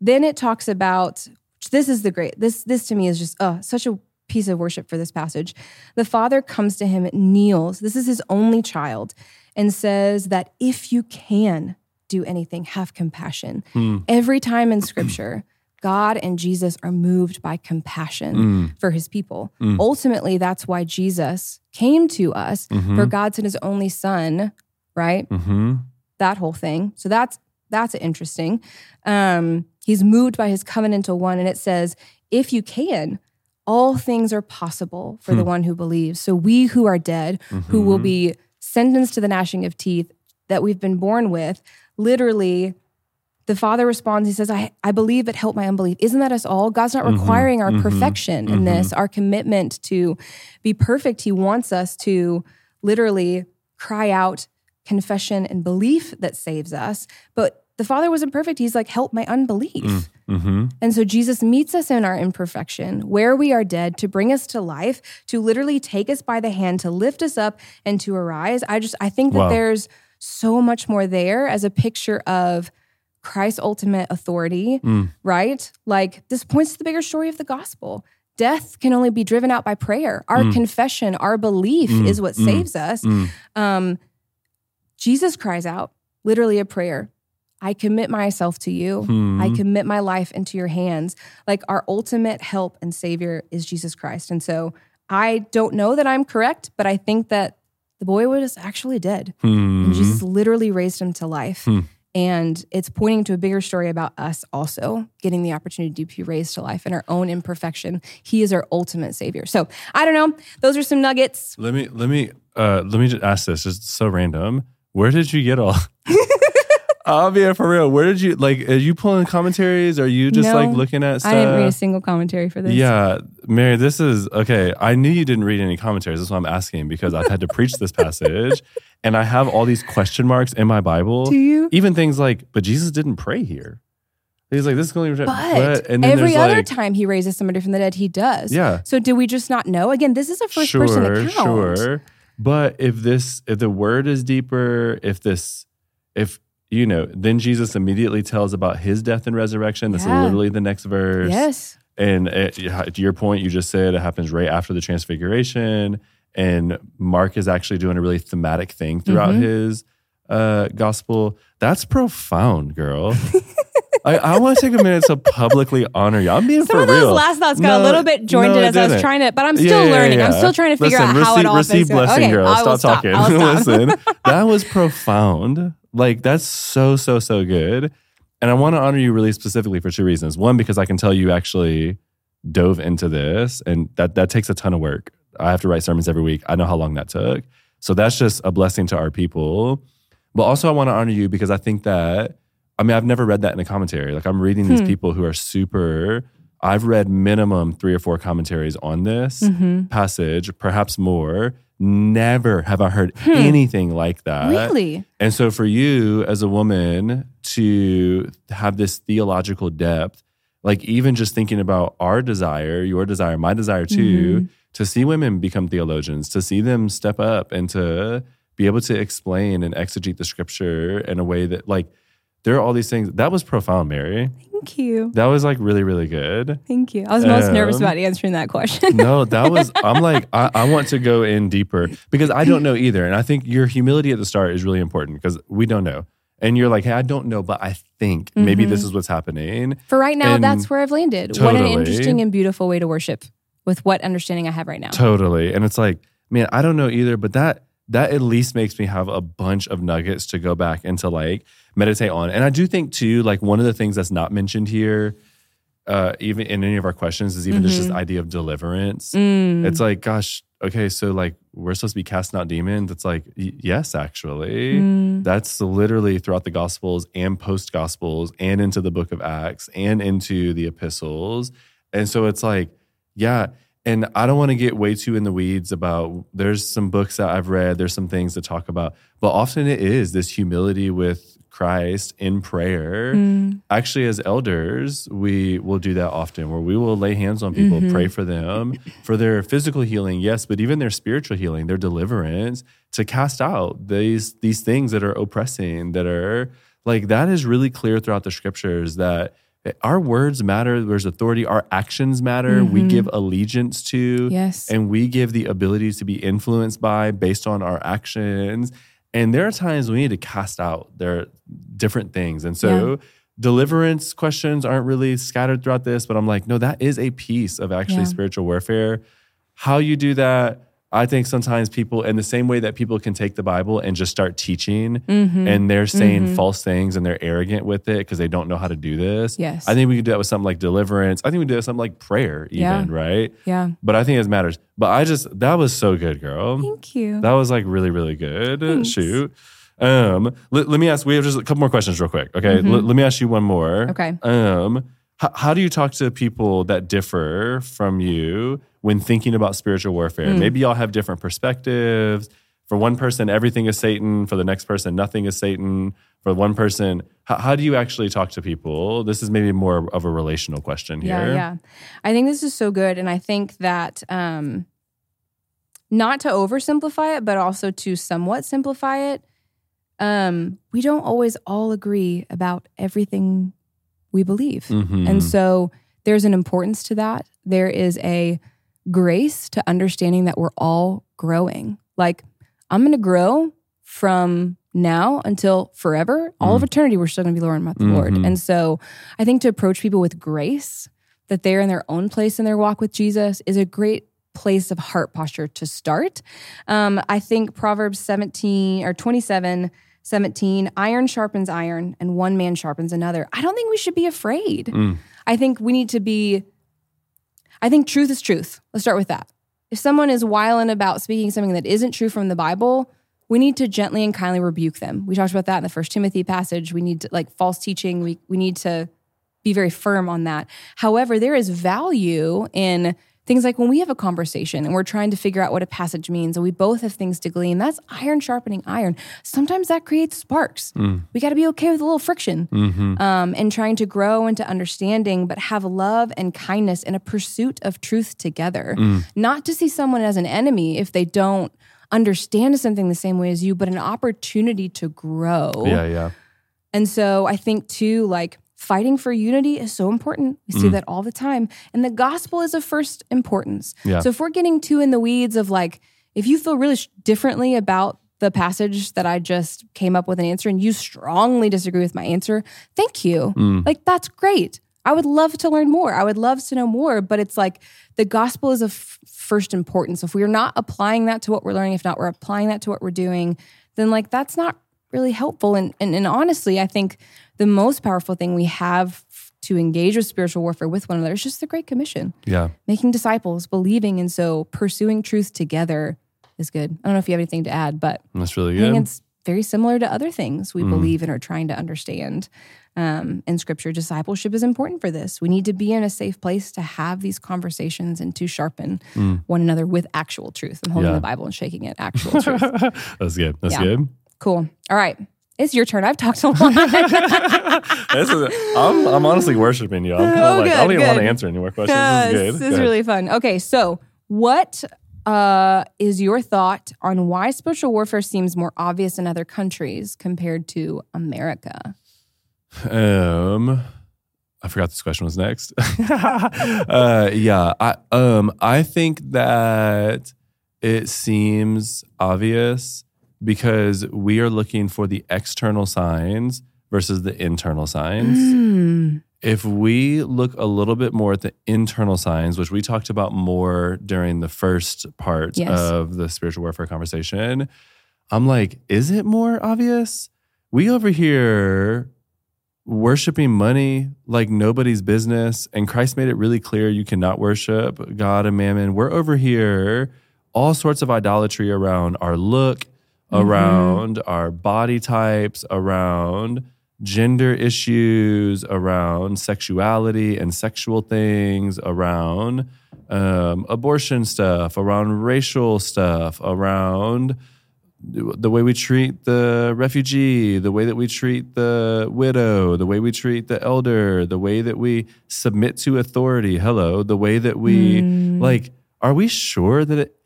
Then it talks about this is the great. This this to me is just uh, such a piece of worship for this passage. The father comes to him, kneels. This is his only child, and says that if you can do anything, have compassion. Every time in Scripture, God and Jesus are moved by compassion for his people. Ultimately, that's why Jesus came to us, for God sent his only son, right? Mm-hmm. That whole thing. So that's that's interesting. Um, he's moved by his covenantal one, and it says, if you can, all things are possible for the hmm. one who believes. So we who are dead, who will mm-hmm. be sentenced to the gnashing of teeth that we've been born with, literally the father responds, he says, I, I believe it helped my unbelief. Isn't that us all? God's not mm-hmm. requiring our mm-hmm. perfection in this, our commitment to be perfect. He wants us to literally cry out confession and belief that saves us. But the father wasn't perfect. He's like, help my unbelief. Mm-hmm. And so Jesus meets us in our imperfection, where we are dead, to bring us to life, to literally take us by the hand, to lift us up and to arise. I just, I think that Wow. there's so much more there as a picture of Christ's ultimate authority, right? Like this points to the bigger story of the gospel. Death can only be driven out by prayer. Our confession, our belief is what saves us. Um, Jesus cries out, literally a prayer. I commit myself to you. I hmm. commit my life into your hands. Like our ultimate help and savior is Jesus Christ. And so I don't know that I'm correct, but I think that the boy was actually dead. And hmm. Jesus literally raised him to life. Hmm. And it's pointing to a bigger story about us also getting the opportunity to be raised to life in our own imperfection. He is our ultimate savior. So I don't know. Those are some nuggets. Let me let me uh let me just ask this. Just so random. Where did you get all? Oh, I'll be for real. Where did you like? Are you pulling commentaries? Are you just No, like looking at stuff? I didn't read a single commentary for this. Yeah, Mary, this is okay. I knew you didn't read any commentaries. That's why I'm asking because I've had to preach this passage and I have all these question marks in my Bible. Do you? Even things like, but Jesus didn't pray here. He's like, this is going to be But and then every other like, time he raises somebody from the dead, he does. Yeah. So do we just not know? Again, this is a first person account. Sure. But if this, if the word is deeper, if this, if, you know, then Jesus immediately tells about his death and resurrection. That's Yeah. literally the next verse. Yes. And uh, to your point, you just said it happens right after the transfiguration. And Mark is actually doing a really thematic thing throughout Mm-hmm. his uh, gospel. That's profound, girl. I, I want to take a minute to publicly honor you. I'm being Some for of those last thoughts got No, a little bit jointed no, it as I was trying to, but I'm Yeah, still yeah, learning. I'm still trying to figure Listen, out how receive, it all receive fits blessing, okay, girl. Stop, stop. talking. Stop. Listen, that was profound. Like that's so so so good, and I want to honor you really specifically for two reasons. One, because I can tell you actually dove into this, and that that takes a ton of work. I have to write sermons every week. I know how long that took, so that's just a blessing to our people. But also, I want to honor you because I think that I mean I've never read that in a commentary. Like I'm reading these Hmm. people who are super. I've read minimum three or four commentaries on this Mhm. passage, perhaps more. Never have I heard Hmm. anything like that. Really? And so for you as a woman to have this theological depth, like even just thinking about our desire, your desire, my desire too, Mm-hmm. to see women become theologians, to see them step up and to be able to explain and exegete the scripture in a way that like there are all these things. That was profound, Mary. Thank you. That was like really, really good. Thank you. I was most nervous Um, about answering that question. No, that was, I'm like, I, I want to go in deeper because I don't know either. And I think your humility at the start is really important because we don't know. And you're like, hey, I don't know, but I think maybe this is what's happening. For right now, And that's where I've landed. What an interesting and beautiful way to worship with what understanding I have right now. Totally. And it's like, man, I don't know either, but that, that at least makes me have a bunch of nuggets to go back and to like meditate on. And I do think too, like one of the things that's not mentioned here, uh, even in any of our questions, is even just this idea of deliverance. Mm. It's like, gosh, okay, so like we're supposed to be casting out demons. It's like, y- yes, actually. Mm. That's literally throughout the Gospels and post Gospels and into the book of Acts and into the epistles. And so it's like, yeah. And I don't want to get way too in the weeds about, there's some books that I've read, there's some things to talk about, but often it is this humility with Christ in prayer. Mm. Actually, as elders, we will do that often where we will lay hands on people, Mm-hmm. pray for them for their physical healing, yes, but even their spiritual healing, their deliverance, to cast out these these things that are oppressing, that are like that is really clear throughout the scriptures that our words matter, there's authority, our actions matter, we give allegiance to, Mm-hmm. Yes. and we give the ability to be influenced by based on our actions. And there are times we need to cast out their different things. And so deliverance questions aren't really scattered throughout this, but I'm like, no, that is a piece of actually Yeah. spiritual warfare. How you do that, I think sometimes people, in the same way that people can take the Bible and just start teaching Mm-hmm. and they're saying false things and they're arrogant with it because they don't know how to do this. Yes. I think we could do that with something like deliverance. I think we do that with something like prayer, even, Yeah. right? Yeah. But I think it matters. But I just, that was so good, girl. Thank you. That was like really, really good. Thanks. Shoot. Um, let, let me ask, we have just a couple more questions real quick. Okay. Let- let me ask you one more. Mm-hmm. Okay. Um, how, how do you talk to people that differ from you when thinking about spiritual warfare? Mm. Maybe y'all have different perspectives. For one person, everything is Satan. For the next person, nothing is Satan. For one person, how, how do you actually talk to people? This is maybe more of a relational question here. Yeah, yeah. I think this is so good. And I think that um, not to oversimplify it, but also to somewhat simplify it, um, we don't always all agree about everything we believe. Mhm. And so there's an importance to that. There is a grace to understanding that we're all growing. Like, I'm going to grow from now until forever. All of eternity, we're still going to be learning about the Lord. Mhm. And so I think to approach people with grace, that they're in their own place in their walk with Jesus, is a great place of heart posture to start. Um, I think Proverbs 17 or 27 17, iron sharpens iron and one man sharpens another. I don't think we should be afraid. Mm. I think we need to be, I think truth is truth. Let's start with that. If someone is wiling about speaking something that isn't true from the Bible, we need to gently and kindly rebuke them. We talked about that in the first Timothy passage. We need to like false teaching. We we need to be very firm on that. However, there is value in things like when we have a conversation and we're trying to figure out what a passage means and we both have things to glean, that's iron sharpening iron. Sometimes that creates sparks. Mm. We got to be okay with a little friction mm-hmm. um, and trying to grow into understanding, but have love and kindness in a pursuit of truth together. Mm. Not to see someone as an enemy if they don't understand something the same way as you, but an opportunity to grow. Yeah, yeah. And so I think too, like, fighting for unity is so important. We see mm. that all the time. And the gospel is of first importance. Yeah. So if we're getting too in the weeds of like, if you feel really sh- differently about the passage that I just came up with an answer and you strongly disagree with my answer, thank you. Mm. Like, that's great. I would love to learn more. I would love to know more, but it's like the gospel is of f- first importance. If we're not applying that to what we're learning, if not, we're applying that to what we're doing, then like that's not really helpful. And, and, and honestly, I think the most powerful thing we have to engage with spiritual warfare with one another is just the Great Commission. Yeah. Making disciples, believing, and so pursuing truth together is good. I don't know if you have anything to add, but that's really good. it's very similar to other things we mm. believe and are trying to understand. Um, in scripture, discipleship is important for this. We need to be in a safe place to have these conversations and to sharpen mm. one another with actual truth. I'm holding yeah. the Bible and shaking it, actual truth. That's good. That's yeah. good. Cool. All right. It's your turn. I've talked a lot. this is, I'm, I'm honestly worshiping you. I'm oh, like, good, I don't even want to answer any more questions. Uh, this is good. This is really fun. Okay, so what uh, is your thought on why spiritual warfare seems more obvious in other countries compared to America? Um, I forgot this question was next. uh, yeah, I um I think that it seems obvious because we are looking for the external signs versus the internal signs. Mm. If we look a little bit more at the internal signs, which we talked about more during the first part yes. of the spiritual warfare conversation, I'm like, is it more obvious? We over here worshiping money like nobody's business, and Christ made it really clear you cannot worship God and mammon. We're over here, all sorts of idolatry around our look mm-hmm. around our body types, around gender issues, around sexuality and sexual things, around um, abortion stuff, around racial stuff, around the way we treat the refugee, the way that we treat the widow, the way we treat the elder, the way that we submit to authority. Hello, the way that we mm. like, are we sure that it,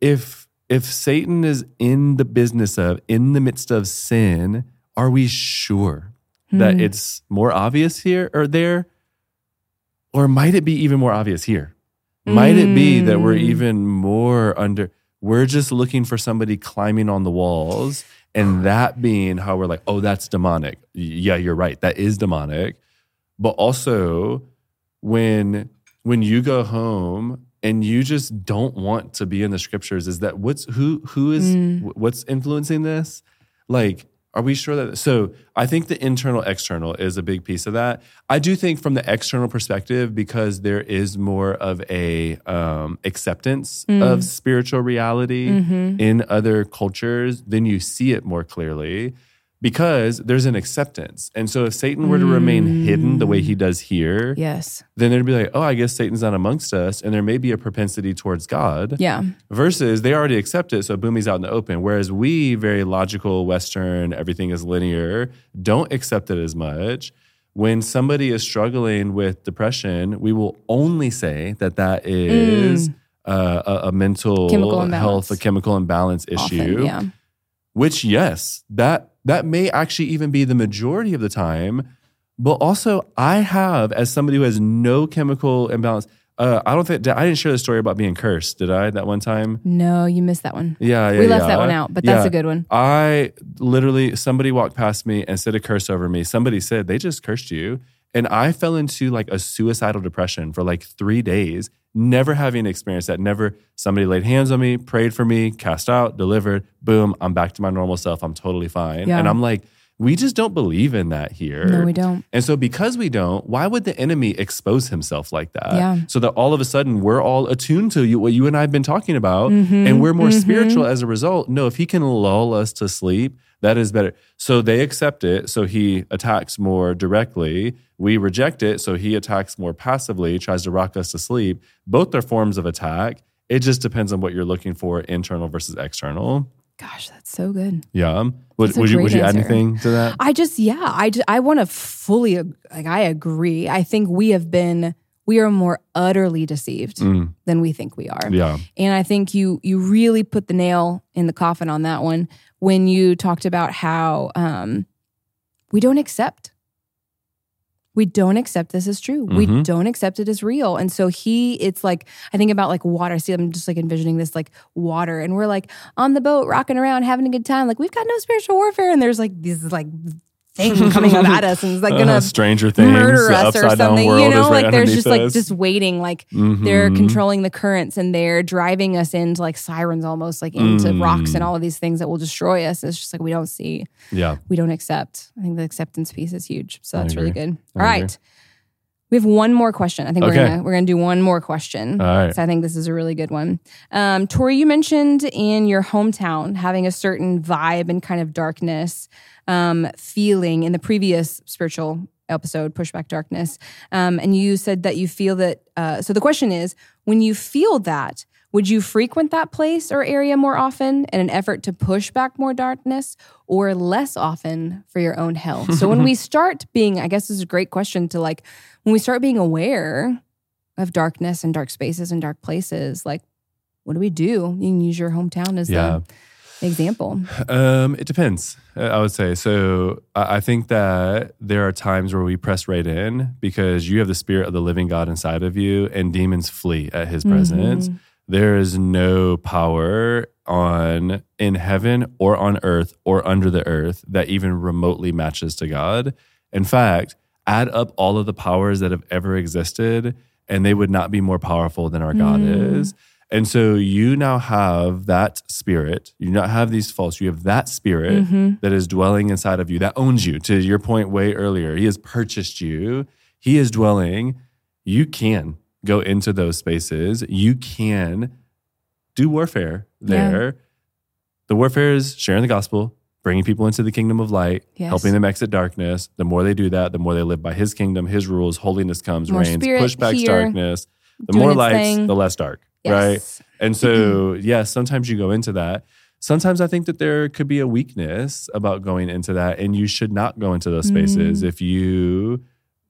if if Satan is in the business of, in the midst of sin, are we sure hmm. that it's more obvious here or there? Or might it be even more obvious here? Might it be that we're hmm. even more under, we're just looking for somebody climbing on the walls and that being how we're like, oh, that's demonic. Yeah, you're right. That is demonic. But also, when when you go home and you just don't want to be in the scriptures is that what's who who is mm. what's influencing this like are we sure that so i think the internal external is a big piece of that i do think from the external perspective because there is more of a um, acceptance mm. of spiritual reality mm-hmm. in other cultures then you see it more clearly because there's an acceptance. And so if Satan were to remain mm. hidden the way he does here, yes. Then there'd be like, oh, I guess Satan's not amongst us and there may be a propensity towards God. Yeah. Versus they already accept it, so boom, he's out in the open. Whereas we, very logical, Western, everything is linear, don't accept it as much. When somebody is struggling with depression, we will only say that that is mm. uh, a, a, mental health, a chemical imbalance issue. Often, yeah. Which, yes, that that may actually even be the majority of the time. But also, I have, as somebody who has no chemical imbalance, uh, I don't think I didn't share the story about being cursed. Did I that one time? No, you missed that one. Yeah, yeah we left yeah. that one out, but that's yeah. a good one. I literally somebody walked past me and said a curse over me. Somebody said they just cursed you, and I fell into like a suicidal depression for like three days never having experienced that, never somebody laid hands on me, prayed for me, cast out, delivered, boom, I'm back to my normal self. I'm totally fine. Yeah. And I'm like, We just don't believe in that here. No, we don't. And so, because we don't, why would the enemy expose himself like that? Yeah. So that all of a sudden we're all attuned to you, what you and I have been talking about, Mm-hmm. and we're more spiritual as a result. No, if he can lull us to sleep, that is better. So they accept it. So he attacks more directly. We reject it. So he attacks more passively, tries to rock us to sleep. Both are forms of attack. It just depends on what you're looking for, internal versus external. Gosh, that's so good. Yeah. Would, would you would you add anything to that? I just, yeah, I just, I want to fully, like, I agree. I think we have been, we are more utterly deceived Mm, than we think we are. yeah. And I think you you really put the nail in the coffin on that one when you talked about how um, we don't accept. We don't accept this as true. We Mhm. don't accept it as real. And so he, it's like, I think about like water. See, I'm just like envisioning this like water, and we're like on the boat, rocking around, having a good time. Like, we've got no spiritual warfare. And there's like this like thing coming up at us, and it's like Uh, gonna Stranger Things, murder us or something. You know, right like there's just like just waiting, like they're Mhm. controlling the currents and they're driving us into like sirens almost like into Mm. rocks and all of these things that will destroy us. It's just like we don't see, Yeah. we don't accept. I think the acceptance piece is huge. So that's really good. All right. We have one more question. I think we're gonna we're gonna do one more question. All right. So I think this is a really good one. Um, Tory, you mentioned in your hometown having a certain vibe and kind of darkness um, feeling in the previous spiritual episode, Pushback Darkness. Um, and you said that you feel that. Uh, so the question is when you feel that, would you frequent that place or area more often in an effort to push back more darkness or less often for your own health? so when we start being, I guess this is a great question to like, when we start being aware of darkness and dark spaces and dark places, like, what do we do? You can use your hometown as Yeah. the example. Um, it depends. uh, I would say so. I think that there are times where we press right in because you have the spirit of the living God inside of you, and demons flee at His presence. Mhm. There is no power on in heaven or on earth or under the earth that even remotely matches to God. In fact, add up all of the powers that have ever existed, and they would not be more powerful than our God Mm. is. And so you now have that spirit. You not have these faults. You have that spirit Mhm. that is dwelling inside of you that owns you. To your point way earlier, He has purchased you. He is dwelling. You can go into those spaces. You can do warfare Yeah. there. The warfare is sharing the gospel, bringing people into the kingdom of light, Yes. helping them exit darkness. The more they do that, the more they live by His kingdom, His rules. Holiness comes, More reigns, spirit push back here, darkness. The more lights, thing. the less dark, right? And so, yes, sometimes you go into that. Sometimes I think that there could be a weakness about going into that, and you should not go into those spaces Mm. if you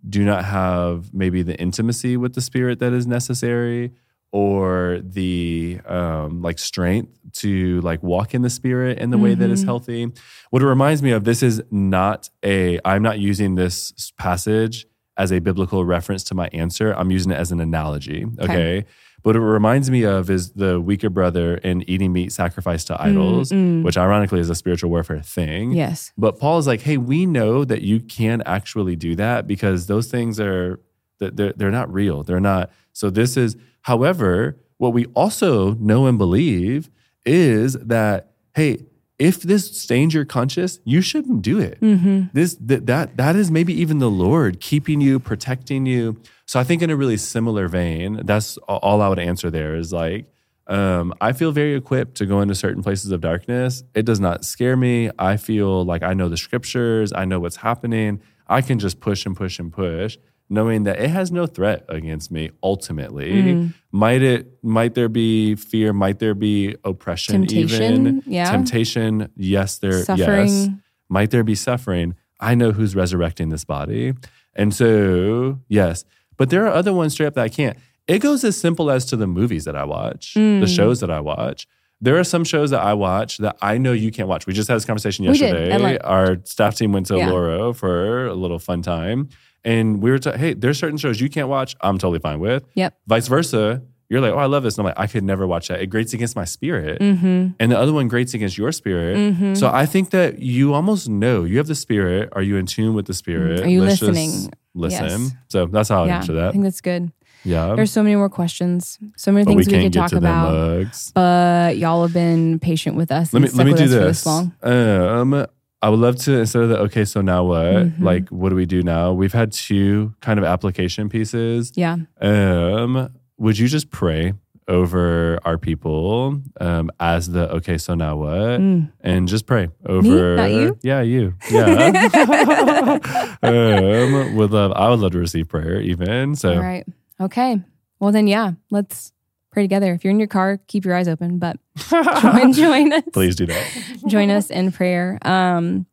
do not have maybe the intimacy with the spirit that is necessary or the um, like strength to like walk in the spirit in the way that is Mhm. healthy. What it reminds me of, this is not a, I'm not using this passage as a biblical reference to my answer. I'm using it as an analogy. Okay. Okay. But what it reminds me of is the weaker brother in eating meat sacrificed to idols, Mm, mm. which ironically is a spiritual warfare thing. Yes. But Paul is like, hey, we know that you can actually do that because those things are that they're they're not real. They're not. So this is, however, what we also know and believe is that hey, if this stains your conscience, you shouldn't do it. hmm This that that that is maybe even the Lord keeping you, protecting you. So I think in a really similar vein, that's all I would answer there is like um, I feel very equipped to go into certain places of darkness. It does not scare me. I feel like I know the scriptures. I know what's happening. I can just push and push and push, knowing that it has no threat against me. Ultimately, Mm. might it? Might there be fear? Might there be oppression? Temptation, Even yeah. temptation. Yes, there. Yes might there be suffering? I know who's resurrecting this body. And so, yes. But there are other ones straight up that I can't. It goes as simple as to the movies that I watch, Mm. the shows that I watch. There are some shows that I watch that I know you can't watch. We just had this conversation yesterday. length. Our staff team went to Yeah. Loro for a little fun time. And we were ta- hey, there's certain shows you can't watch. I'm totally fine with. Yep. Vice versa. You're like, oh, I love this. And I'm like, I could never watch that. It grates against my spirit hmm and the other one grates against your spirit. Mhm. So I think that you almost know you have the spirit. Are you in tune with the spirit? Are you Let's listening? Listen. Yes. So that's how I Yeah. answer I think that's good. Yeah. There's so many more questions, so many but things we, can't could talk about. mugs. But y'all have been patient with us. Let me let me do with us for this. this long. Um, I would love to instead of the okay, so now what? Mhm. Like, what do we do now? We've had two kind of application pieces. Yeah. Um, would you just pray over our people um, as the okay, so now what? Mm. And just pray over. Me? Not you? Yeah, you. Yeah. um, would love. I would love to receive prayer, even. So All right. Okay. Well, then, yeah, let's pray together. If you're in your car, keep your eyes open, but join, join us. please do that. join us in prayer. Um,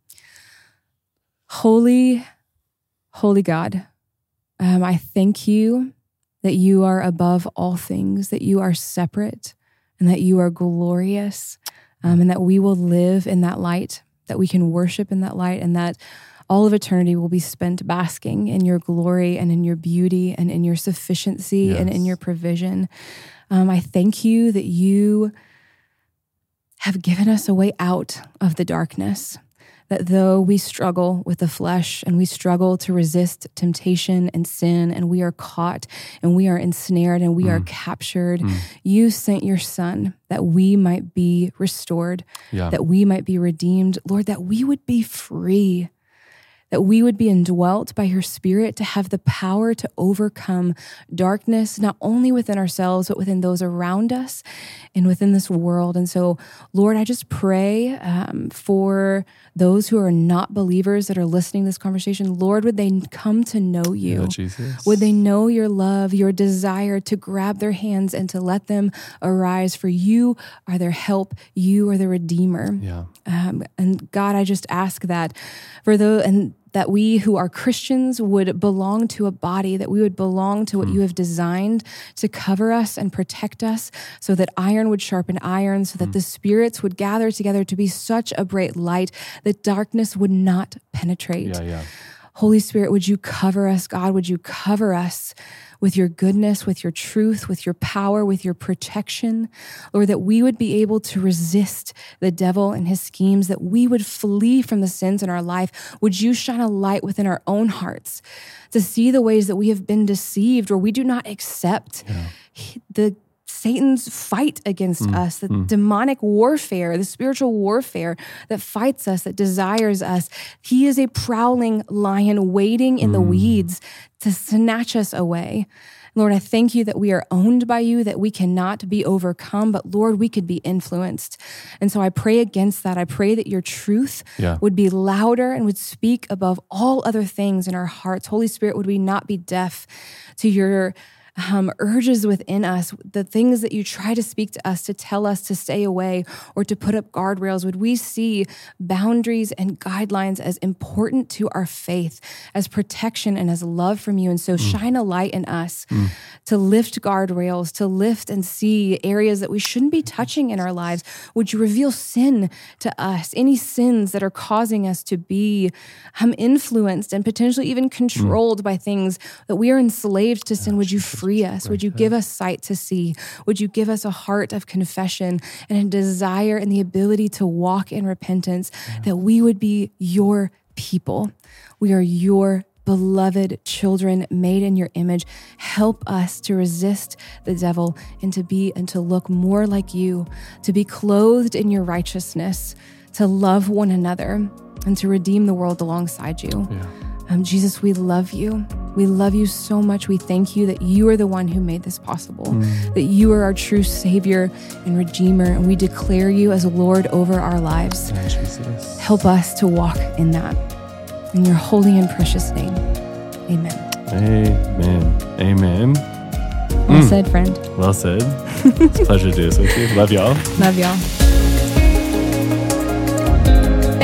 holy, holy God, um, I thank you that you are above all things, that you are separate, and that you are glorious, um, and that we will live in that light, that we can worship in that light, and that all of eternity will be spent basking in your glory and in your beauty and in your sufficiency and in your provision. Um, I thank you that you have given us a way out of the darkness. That though we struggle with the flesh and we struggle to resist temptation and sin, and we are caught and we are ensnared and we are mm. captured, mm. you sent your son that we might be restored, Yeah. that we might be redeemed, Lord, that we would be free, that we would be indwelt by your spirit to have the power to overcome darkness, not only within ourselves, but within those around us and within this world. And so, Lord, I just pray um, for those who are not believers that are listening to this conversation. Lord, would they come to know you? Would they know your love, your desire to grab their hands and to let them arise? For you are their help. You are the Redeemer. Yeah. Um, and God, I just ask that for the and that we who are Christians would belong to a body, that we would belong to what hmm. you have designed to cover us and protect us, so that iron would sharpen iron, so that hmm. the spirits would gather together to be such a bright light that darkness would not penetrate. Yeah. Yeah. Holy Spirit, would you cover us, God? Would you cover us with your goodness, with your truth, with your power, with your protection? Lord, that we would be able to resist the devil and his schemes, that we would flee from the sins in our life. Would you shine a light within our own hearts to see the ways that we have been deceived or we do not accept the Satan's fight against mm, us, the mm. demonic warfare, the spiritual warfare that fights us, that desires us. He is a prowling lion waiting in the mm. weeds to snatch us away. Lord, I thank you that we are owned by you, that we cannot be overcome, but Lord, we could be influenced. And so I pray against that. I pray that your truth Yeah. would be louder and would speak above all other things in our hearts. Holy Spirit, would we not be deaf to your um, urges within us, the things that you try to speak to us to tell us to stay away or to put up guardrails? Would we see boundaries and guidelines as important to our faith, as protection and as love from you? And so shine a light in us to lift guardrails, to lift and see areas that we shouldn't be touching in our lives. Would you reveal sin to us, any sins that are causing us to be um, influenced and potentially even controlled by things that we are enslaved to sin? Would you free us? Would you give us sight to see? Would you give us a heart of confession and a desire and the ability to walk in repentance that we would be your people? We are your beloved children made in your image. Help us to resist the devil and to be and to look more like you, to be clothed in your righteousness, to love one another, and to redeem the world alongside you. Yeah. Um, Jesus, we love you. We love you so much. We thank you that you are the one who made this possible, that you are our true Savior and Redeemer, and we declare you as Lord over our lives. Help us to walk in that. In your holy and precious name. Amen. Amen. Amen. Well said, friend. Well said. it's a pleasure to do this with you. Love y'all. Love y'all.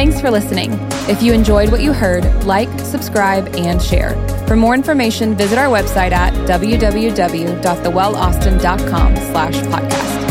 Thanks for listening. If you enjoyed what you heard, like, subscribe, and share. For more information, visit our website at www.thewellaustin.com slash podcast.